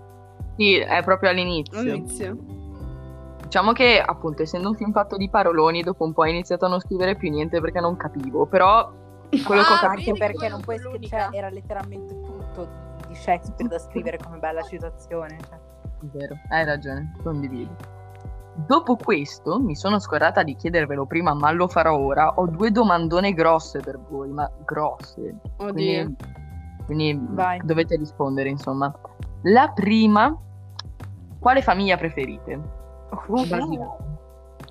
Sì, è proprio all'inizio. All'inizio. Diciamo che, appunto, essendo un film fatto di paroloni, dopo un po' ho iniziato a non scrivere più niente perché non capivo. Però quello che ho Ah, capito. Anche perché non puoi scrivere, era letteralmente tutto di Shakespeare da scrivere come bella citazione. Cioè. È vero, hai ragione, condivido. Dopo questo, mi sono scordata di chiedervelo prima, ma lo farò ora. Ho due domandone grosse per voi, ma grosse. Oddio. Quindi, quindi Vai. dovete rispondere, insomma. La prima, quale famiglia preferite? Basilare.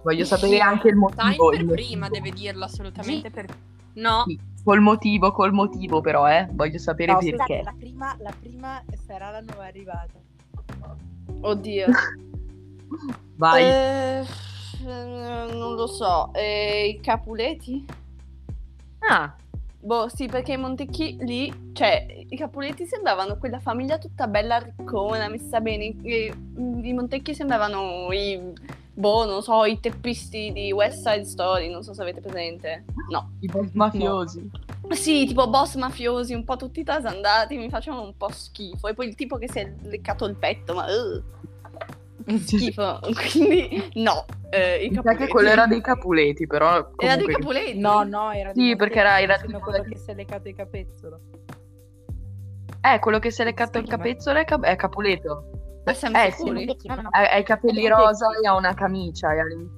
Voglio sapere anche il motivo. Time il per motivo. prima deve dirlo assolutamente per... No, Sì, col motivo, col motivo però, eh. Voglio sapere No, perché. scusate, la prima, la prima sarà la nuova arrivata. Oddio. Vai. Eh, non lo so. Eh, I Capuleti? Ah, Boh, sì, perché i Montecchi lì, cioè, i Capuleti sembravano quella famiglia tutta bella riccona, messa bene. I, i Montecchi sembravano i, boh, non so, i teppisti di West Side Story, non so se avete presente. No. i boss mafiosi. Sì, tipo boss mafiosi, un po' tutti trasandati, mi facevano un po' schifo. E poi il tipo che si è leccato il petto, ma... uh, schifo. Quindi, no. Eh, i Mi sa Capuleti. che quello era dei Capuleti, però Era dei comunque- Capuleti? No, no, era Sì, perché era- era quello che si è leccato i capezzolo. Eh, quello che si è leccato il capezzolo è, Cap- è Capuleto. Ma siamo Eh, sicuri? Montecchi, no, no. Ha, ha i capelli rosa e ha una camicia. ha le-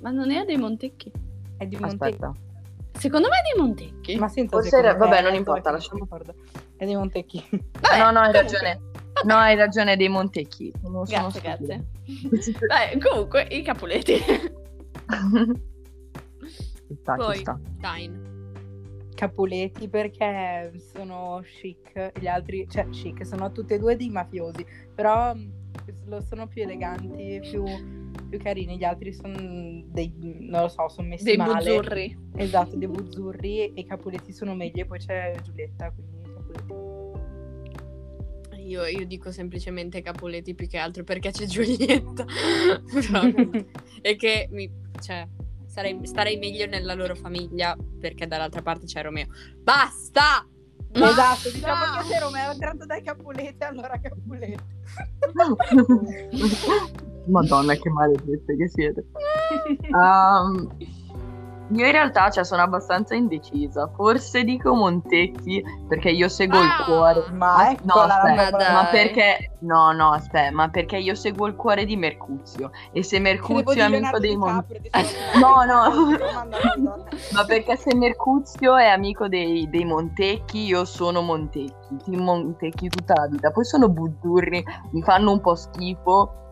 Ma non era dei Montecchi? È di Montecchi. Aspetta. Secondo me è dei Montecchi. Ma Forse era- te, vabbè, non eh, importa, lasciamo- ricordo. È di Montecchi. Vabbè, no, no, hai comunque. ragione. No, hai ragione dei Montecchi. Sono, sono Grazie, grazie. Beh, comunque, i Capuleti. Sta, Poi, sta. Time. Capuleti perché sono chic, gli altri, cioè chic, sono tutti e due dei mafiosi, però lo- sono più eleganti, più, più carini, gli altri sono dei, non lo so, sono messi dei male. buzzurri. Esatto, dei buzzurri e i Capuletti sono meglio, e poi c'è Giulietta, quindi Capuletti. Io, io dico semplicemente Capuletti più che altro perché c'è Giulietta. E che mi, cioè, sarei, starei meglio nella loro famiglia perché dall'altra parte c'è Romeo. Basta! Esatto, diciamo che se Romeo è tratto dai Capuletti, allora Capuletti. Madonna, che maledette che siete. Ehm, io in realtà cioè, sono abbastanza indecisa. Forse dico Montecchi perché io seguo il Ah, cuore. Ma no, eccola la aspetta, ma perché no, no, aspetta, ma perché io seguo il cuore di Mercuzio e se Mercuzio è amico dei Montecchi No, no. Ma perché se Mercuzio è amico dei, dei Montecchi, io sono Montecchi, team Montecchi tutta la vita. Poi sono buzzurri, mi fanno un po' schifo.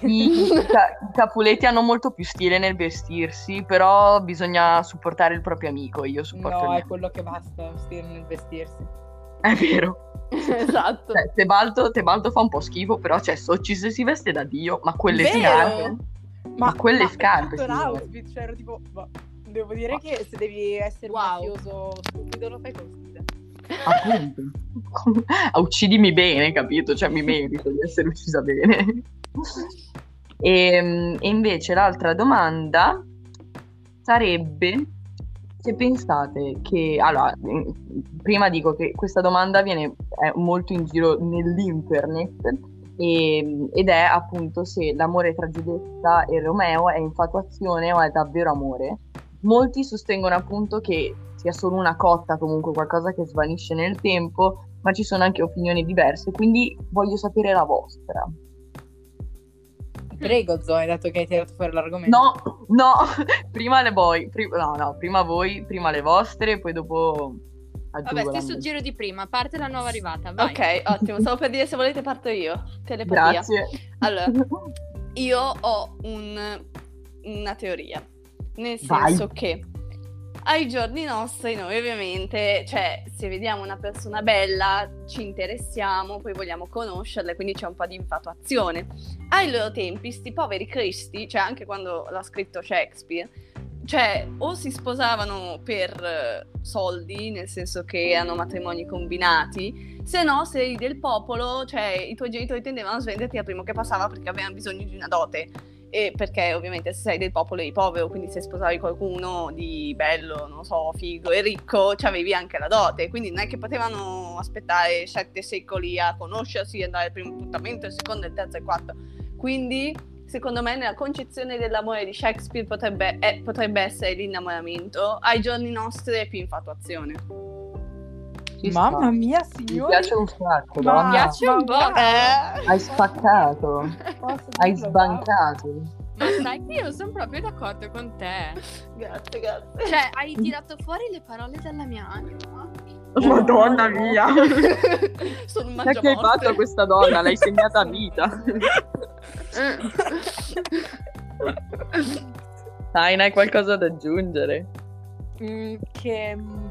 I, i ca- i Capuletti hanno molto più stile nel vestirsi, però bisogna supportare il proprio amico. Io supporto il No, mio. è quello che basta, stile nel vestirsi. È vero. esatto. Cioè, Tebaldo, Tebaldo fa un po' schifo, però cioè, Socis si veste da Dio, ma quelle Vero? scarpe. Ma quelle ma scarpe, È tutto un signore. outfit, cioè ero tipo, boh, devo dire che se devi essere Wow. un mafioso stupido lo fai stile. Appunto. Ah, Uccidimi bene, capito? Cioè mi merito di essere uccisa bene. E, e invece l'altra domanda sarebbe se pensate che allora prima dico che questa domanda viene è molto in giro nell'internet e- ed è appunto se l'amore tra Giulietta e Romeo è infatuazione o è davvero amore molti sostengono appunto che sia solo una cotta, comunque qualcosa che svanisce nel tempo, ma ci sono anche opinioni diverse, quindi voglio sapere la vostra. Prego Zoe, dato che hai tirato fuori l'argomento. No, no, prima le voi, pri- no, no, prima voi, prima le vostre, poi dopo Vabbè, stesso giro di prima, parte la nuova arrivata, vai. Ok, ottimo. Stavo per dire se volete parto io. Telepatia. Grazie. Allora, io ho un- una teoria. Nel Vai. senso che ai giorni nostri noi ovviamente, cioè, se vediamo una persona bella, ci interessiamo, poi vogliamo conoscerla, quindi c'è un po' di infatuazione. Ai loro tempi, sti poveri cristi, cioè anche quando l'ha scritto Shakespeare, cioè o si sposavano per eh, soldi, nel senso che erano matrimoni combinati, se no sei del popolo, cioè i tuoi genitori tendevano a svenderti al primo che passava perché avevano bisogno di una dote. E perché ovviamente se sei del popolo eri povero, quindi se sposavi qualcuno di bello, non so, figo e ricco, avevi anche la dote. Quindi non è che potevano aspettare sette secoli a conoscersi, andare al primo appuntamento, il secondo, il terzo e il quarto. Quindi, secondo me, nella concezione dell'amore di Shakespeare potrebbe, eh, potrebbe essere l'innamoramento. Ai giorni nostri è più infatuazione. Ci Mamma sta. mia, Mi signori. piace un sacco, Ma- donna. piace un po'. Eh. Hai spaccato, hai sbancato. Ma sai che io sono proprio d'accordo con te. Grazie, grazie. Cioè, hai tirato fuori le parole dalla mia anima. Madonna mia. Sono un che hai fatto a questa donna? L'hai segnata a vita. Dai, hai qualcosa da aggiungere? Mm, che mm,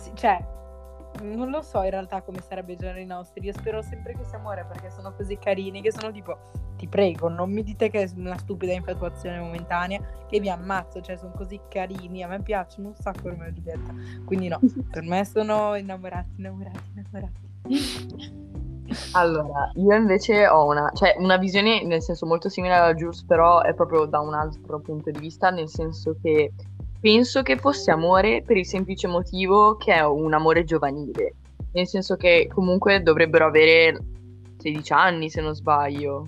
sì, cioè non lo so in realtà come sarebbe i giorni nostri io spero sempre che sia amore perché sono così carini che sono tipo ti prego non mi dite che è una stupida infatuazione momentanea che vi ammazzo cioè sono così carini a me piacciono un sacco Romeo e Giulietta. Quindi no per me sono innamorati innamorati innamorati. Allora, io invece ho una, cioè una visione nel senso molto simile alla Jules, però è proprio da un altro punto di vista, nel senso che penso che fosse amore per il semplice motivo che è un amore giovanile, nel senso che comunque dovrebbero avere 16 anni se non sbaglio.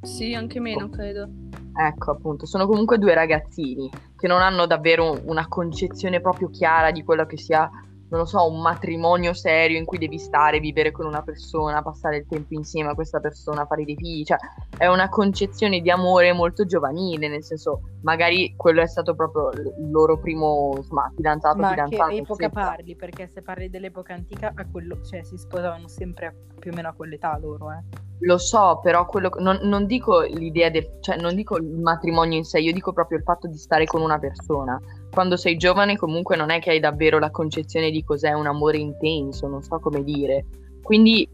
Sì, anche meno, credo. Ecco, appunto, sono comunque due ragazzini che non hanno davvero una concezione proprio chiara di quello che sia non lo so, un matrimonio serio in cui devi stare, vivere con una persona, passare il tempo insieme a questa persona, fare dei figli, cioè è una concezione di amore molto giovanile, nel senso magari quello è stato proprio il loro primo insomma, fidanzato, Ma fidanzata. che epoca eccetera. parli? Perché se parli dell'epoca antica, a quello, cioè si sposavano sempre più o meno a quell'età loro, eh. Lo so, però quello, non, non dico l'idea del, cioè non dico il matrimonio in sé, io dico proprio il fatto di stare con una persona. Quando sei giovane comunque non è che hai davvero la concezione di cos'è un amore intenso, non so come dire. Quindi,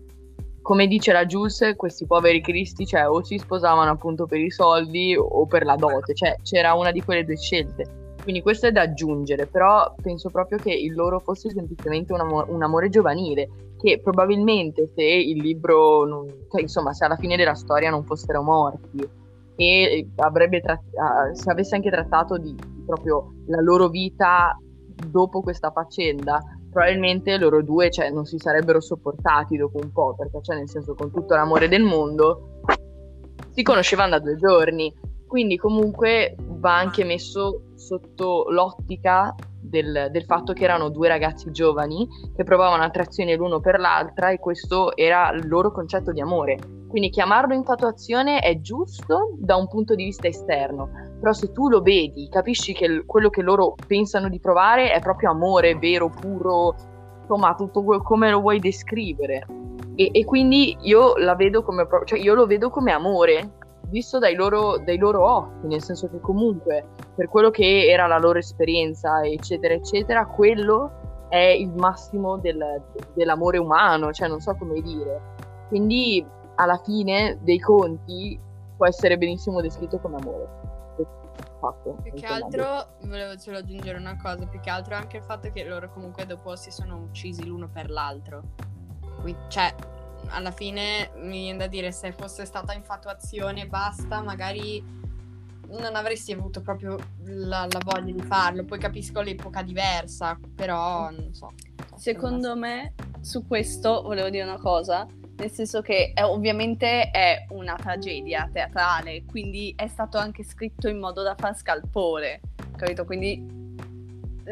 come dice la Jules, questi poveri cristi, cioè o si sposavano appunto per i soldi o per la dote, cioè c'era una di quelle due scelte. Quindi questo è da aggiungere, però penso proprio che il loro fosse semplicemente un, amo- un amore giovanile, che probabilmente se il libro, non- cioè, insomma, se alla fine della storia non fossero morti e avrebbe trat- ah, se avesse anche trattato di proprio la loro vita dopo questa faccenda, probabilmente loro due cioè, non si sarebbero sopportati dopo un po', perché cioè, nel senso con tutto l'amore del mondo si conoscevano da due giorni, quindi comunque va anche messo sotto l'ottica del, del fatto che erano due ragazzi giovani che provavano attrazione l'uno per l'altra e questo era il loro concetto di amore. Quindi chiamarlo infatuazione è giusto da un punto di vista esterno, però se tu lo vedi, capisci che quello che loro pensano di provare è proprio amore vero, puro, insomma, tutto que- come lo vuoi descrivere. E, e quindi io la vedo come cioè io lo vedo come amore, visto dai loro, dai loro occhi, nel senso che comunque per quello che era la loro esperienza, eccetera, eccetera, quello è il massimo del- dell'amore umano, cioè non so come dire. Quindi alla fine dei conti può essere benissimo descritto come amore. Fatto, Più che altro, volevo solo aggiungere una cosa, più che altro anche il fatto che loro comunque dopo si sono uccisi l'uno per l'altro. Cioè, alla fine mi viene da dire, se fosse stata infatuazione, basta, magari non avresti avuto proprio la, la voglia di farlo. Poi capisco l'epoca diversa, però non so. Secondo me, su questo volevo dire una cosa, nel senso che è- ovviamente è una tragedia teatrale, quindi è stato anche scritto in modo da far scalpore, capito? Quindi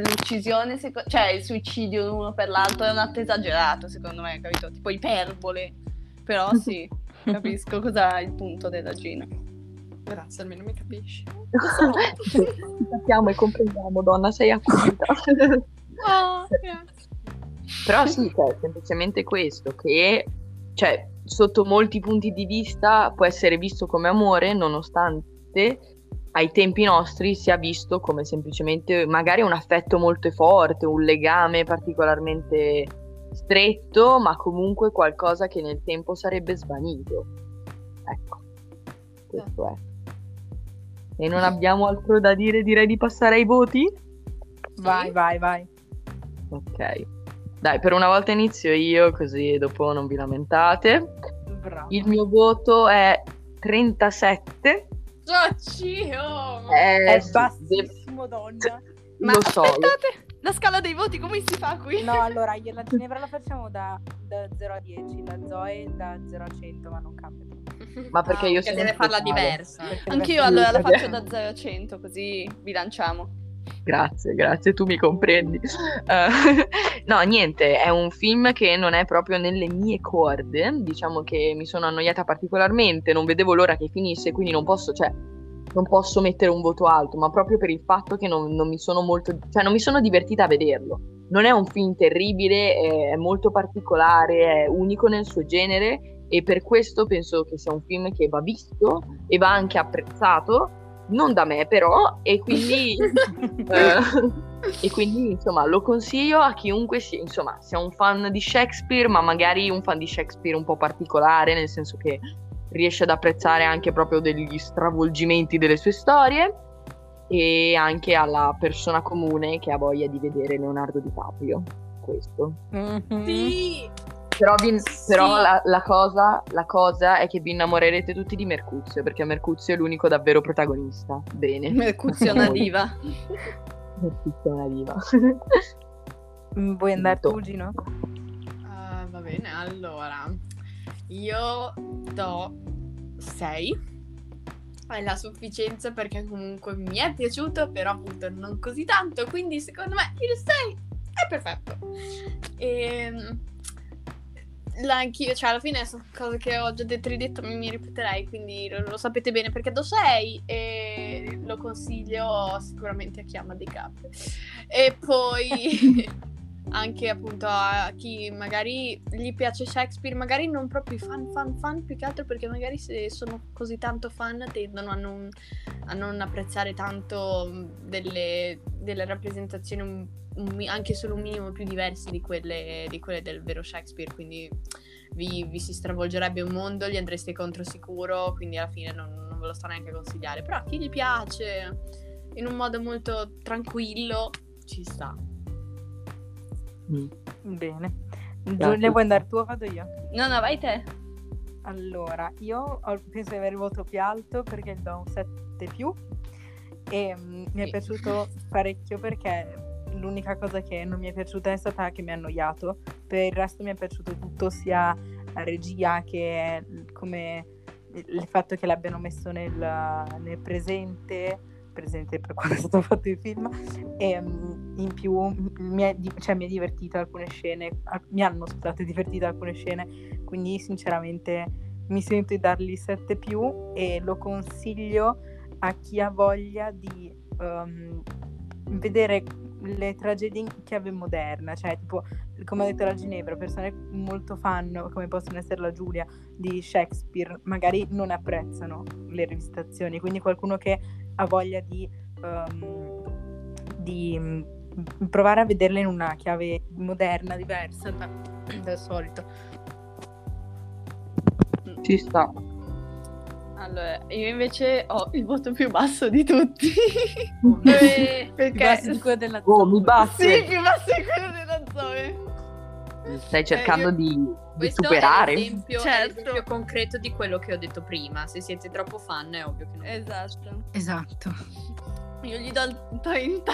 l'uccisione, seco- cioè il suicidio l'uno per l'altro è un atto esagerato, secondo me, capito? Tipo iperbole. Però sì, capisco cos'è il punto della Gina. Grazie, almeno mi capisci. Sappiamo e comprendiamo, donna, sei accudita. Oh, grazie. Però sì, cioè, semplicemente questo, che cioè, sotto molti punti di vista può essere visto come amore, nonostante ai tempi nostri sia visto come semplicemente magari un affetto molto forte, un legame particolarmente stretto, ma comunque qualcosa che nel tempo sarebbe svanito. Ecco, questo è. E non abbiamo altro da dire, direi di passare ai voti? Vai, vai, vai. Ok. Dai, per una volta inizio io, così dopo non vi lamentate. Bravo. Il mio voto è 37. Oh, Cio! È, È de- bassissimo, donna. Ma Lo so. aspettate, la scala dei voti come si fa qui? No, allora, io la Ginevra la facciamo da, da 0 a 10, la Zoe da 0 a 100, ma non cambia. Ma perché io Perché sono deve farla diversa. Anch'io allora la faccio da 0 a 100 così bilanciamo. Grazie, grazie, tu mi comprendi. Eh, no, niente, è un film che non è proprio nelle mie corde. Diciamo che mi sono annoiata particolarmente, non vedevo l'ora che finisse, quindi non posso, cioè, non posso mettere un voto alto, ma proprio per il fatto che non, non mi sono molto, cioè, non mi sono divertita a vederlo. Non è un film terribile, è molto particolare, è unico nel suo genere e per questo penso che sia un film che va visto e va anche apprezzato, non da me però, e quindi, eh, e quindi insomma lo consiglio a chiunque sia, insomma, sia un fan di Shakespeare, ma magari un fan di Shakespeare un po' particolare, nel senso che riesce ad apprezzare anche proprio degli stravolgimenti delle sue storie e anche alla persona comune che ha voglia di vedere Leonardo DiCaprio. Questo. Mhm. Sì! Però, vi- Sì. però la, la cosa, la cosa è che vi innamorerete tutti di Mercuzio, perché Mercuzio è l'unico davvero protagonista. Bene. Mercuzio è una diva. Mercuzio è una diva. Mm, Vuoi andare tu, Gino? Ah, va bene, allora. Io do 6. È la sufficienza perché comunque mi è piaciuto, però appunto non così tanto, quindi secondo me il 6 È perfetto. E, la, anch'io, cioè alla fine sono cose che ho già detto e ridetto, mi, mi ripeterei, quindi lo, lo, sapete bene perché do 6 e lo consiglio sicuramente a chi ama DiCaprio. E poi anche appunto a chi magari gli piace Shakespeare, magari non proprio fan fan fan, più che altro perché magari se sono così tanto fan tendono a non, a non apprezzare tanto delle, delle rappresentazioni un, un, anche solo un minimo più diverse di quelle, di quelle del vero Shakespeare, quindi vi, vi, si stravolgerebbe un mondo, gli andreste contro sicuro, quindi alla fine non, non ve lo sto neanche a consigliare, però a chi gli piace in un modo molto tranquillo ci sta. Mm. Bene. Giulia, vuoi andare tu o vado io? No, no, vai te. Allora, io penso di avere il voto più alto perché do un 7 più e um, mi è piaciuto parecchio perché l'unica cosa che non mi è piaciuta è stata che mi ha annoiato. Per il resto mi è piaciuto tutto, sia la regia che come il fatto che l'abbiano messo nel, nel presente presente per quando è stato fatto il film e um, in più mi è, cioè, mi è divertito alcune scene mi hanno scusate divertito alcune scene quindi sinceramente mi sento di dargli 7 più e lo consiglio a chi ha voglia di um, vedere le tragedie in chiave moderna, cioè tipo come ha detto la Ginevra, persone molto fan come possono essere la Giulia di Shakespeare, magari non apprezzano le rivisitazioni, quindi qualcuno che ha voglia di, um, di provare a vederle in una chiave moderna, diversa da, dal solito. Ci sta. Allora, io invece ho il voto più basso di tutti. Perché... Basso di quello della Zoe. Oh, mi basso. Sì, più basso di quello della Zoe. Stai cercando eh, io... di, di superare. È l'esempio, certo. è l'esempio concreto di quello che ho detto prima. Se siete troppo fan è ovvio che non. Esatto. Esatto. Io gli do il 30.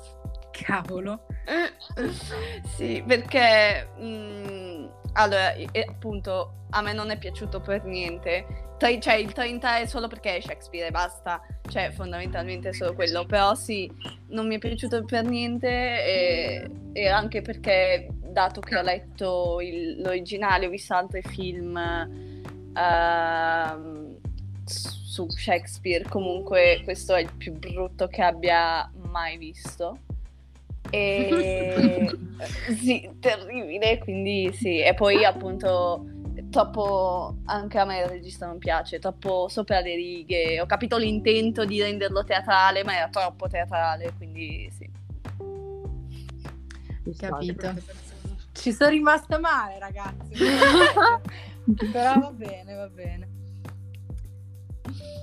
Cavolo. sì, perché... Mh, mm, allora, appunto, a me non è piaciuto per niente cioè il 30 è solo perché è Shakespeare e basta, cioè fondamentalmente è solo quello, però sì, non mi è piaciuto per niente e, e anche perché dato che ho letto il, l'originale, ho visto altri film uh, su Shakespeare, comunque questo è il più brutto che abbia mai visto. E sì, terribile, quindi sì, e poi appunto troppo anche a me il regista non piace, troppo sopra le righe. Ho capito l'intento di renderlo teatrale, ma era troppo teatrale, quindi sì. Capito. Ci sono rimasta male, ragazzi. Però va bene, va bene.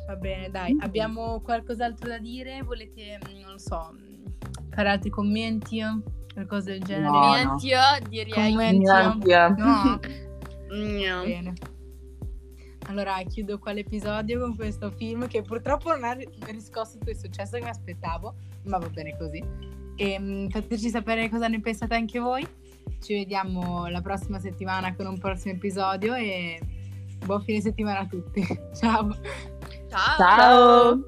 Va bene, dai. Abbiamo qualcos'altro da dire? Volete, mm, non so, fare altri commenti? Qualcosa del genere? No, commenti, no. direi. Commenti, no. No. Bene. Allora chiudo qua l'episodio con questo film che purtroppo non ha riscosso tutto il successo che mi aspettavo, ma va bene così. E, um, fateci sapere cosa ne pensate anche voi. Ci vediamo la prossima settimana con un prossimo episodio e buon fine settimana a tutti. Ciao. Ciao. Ciao.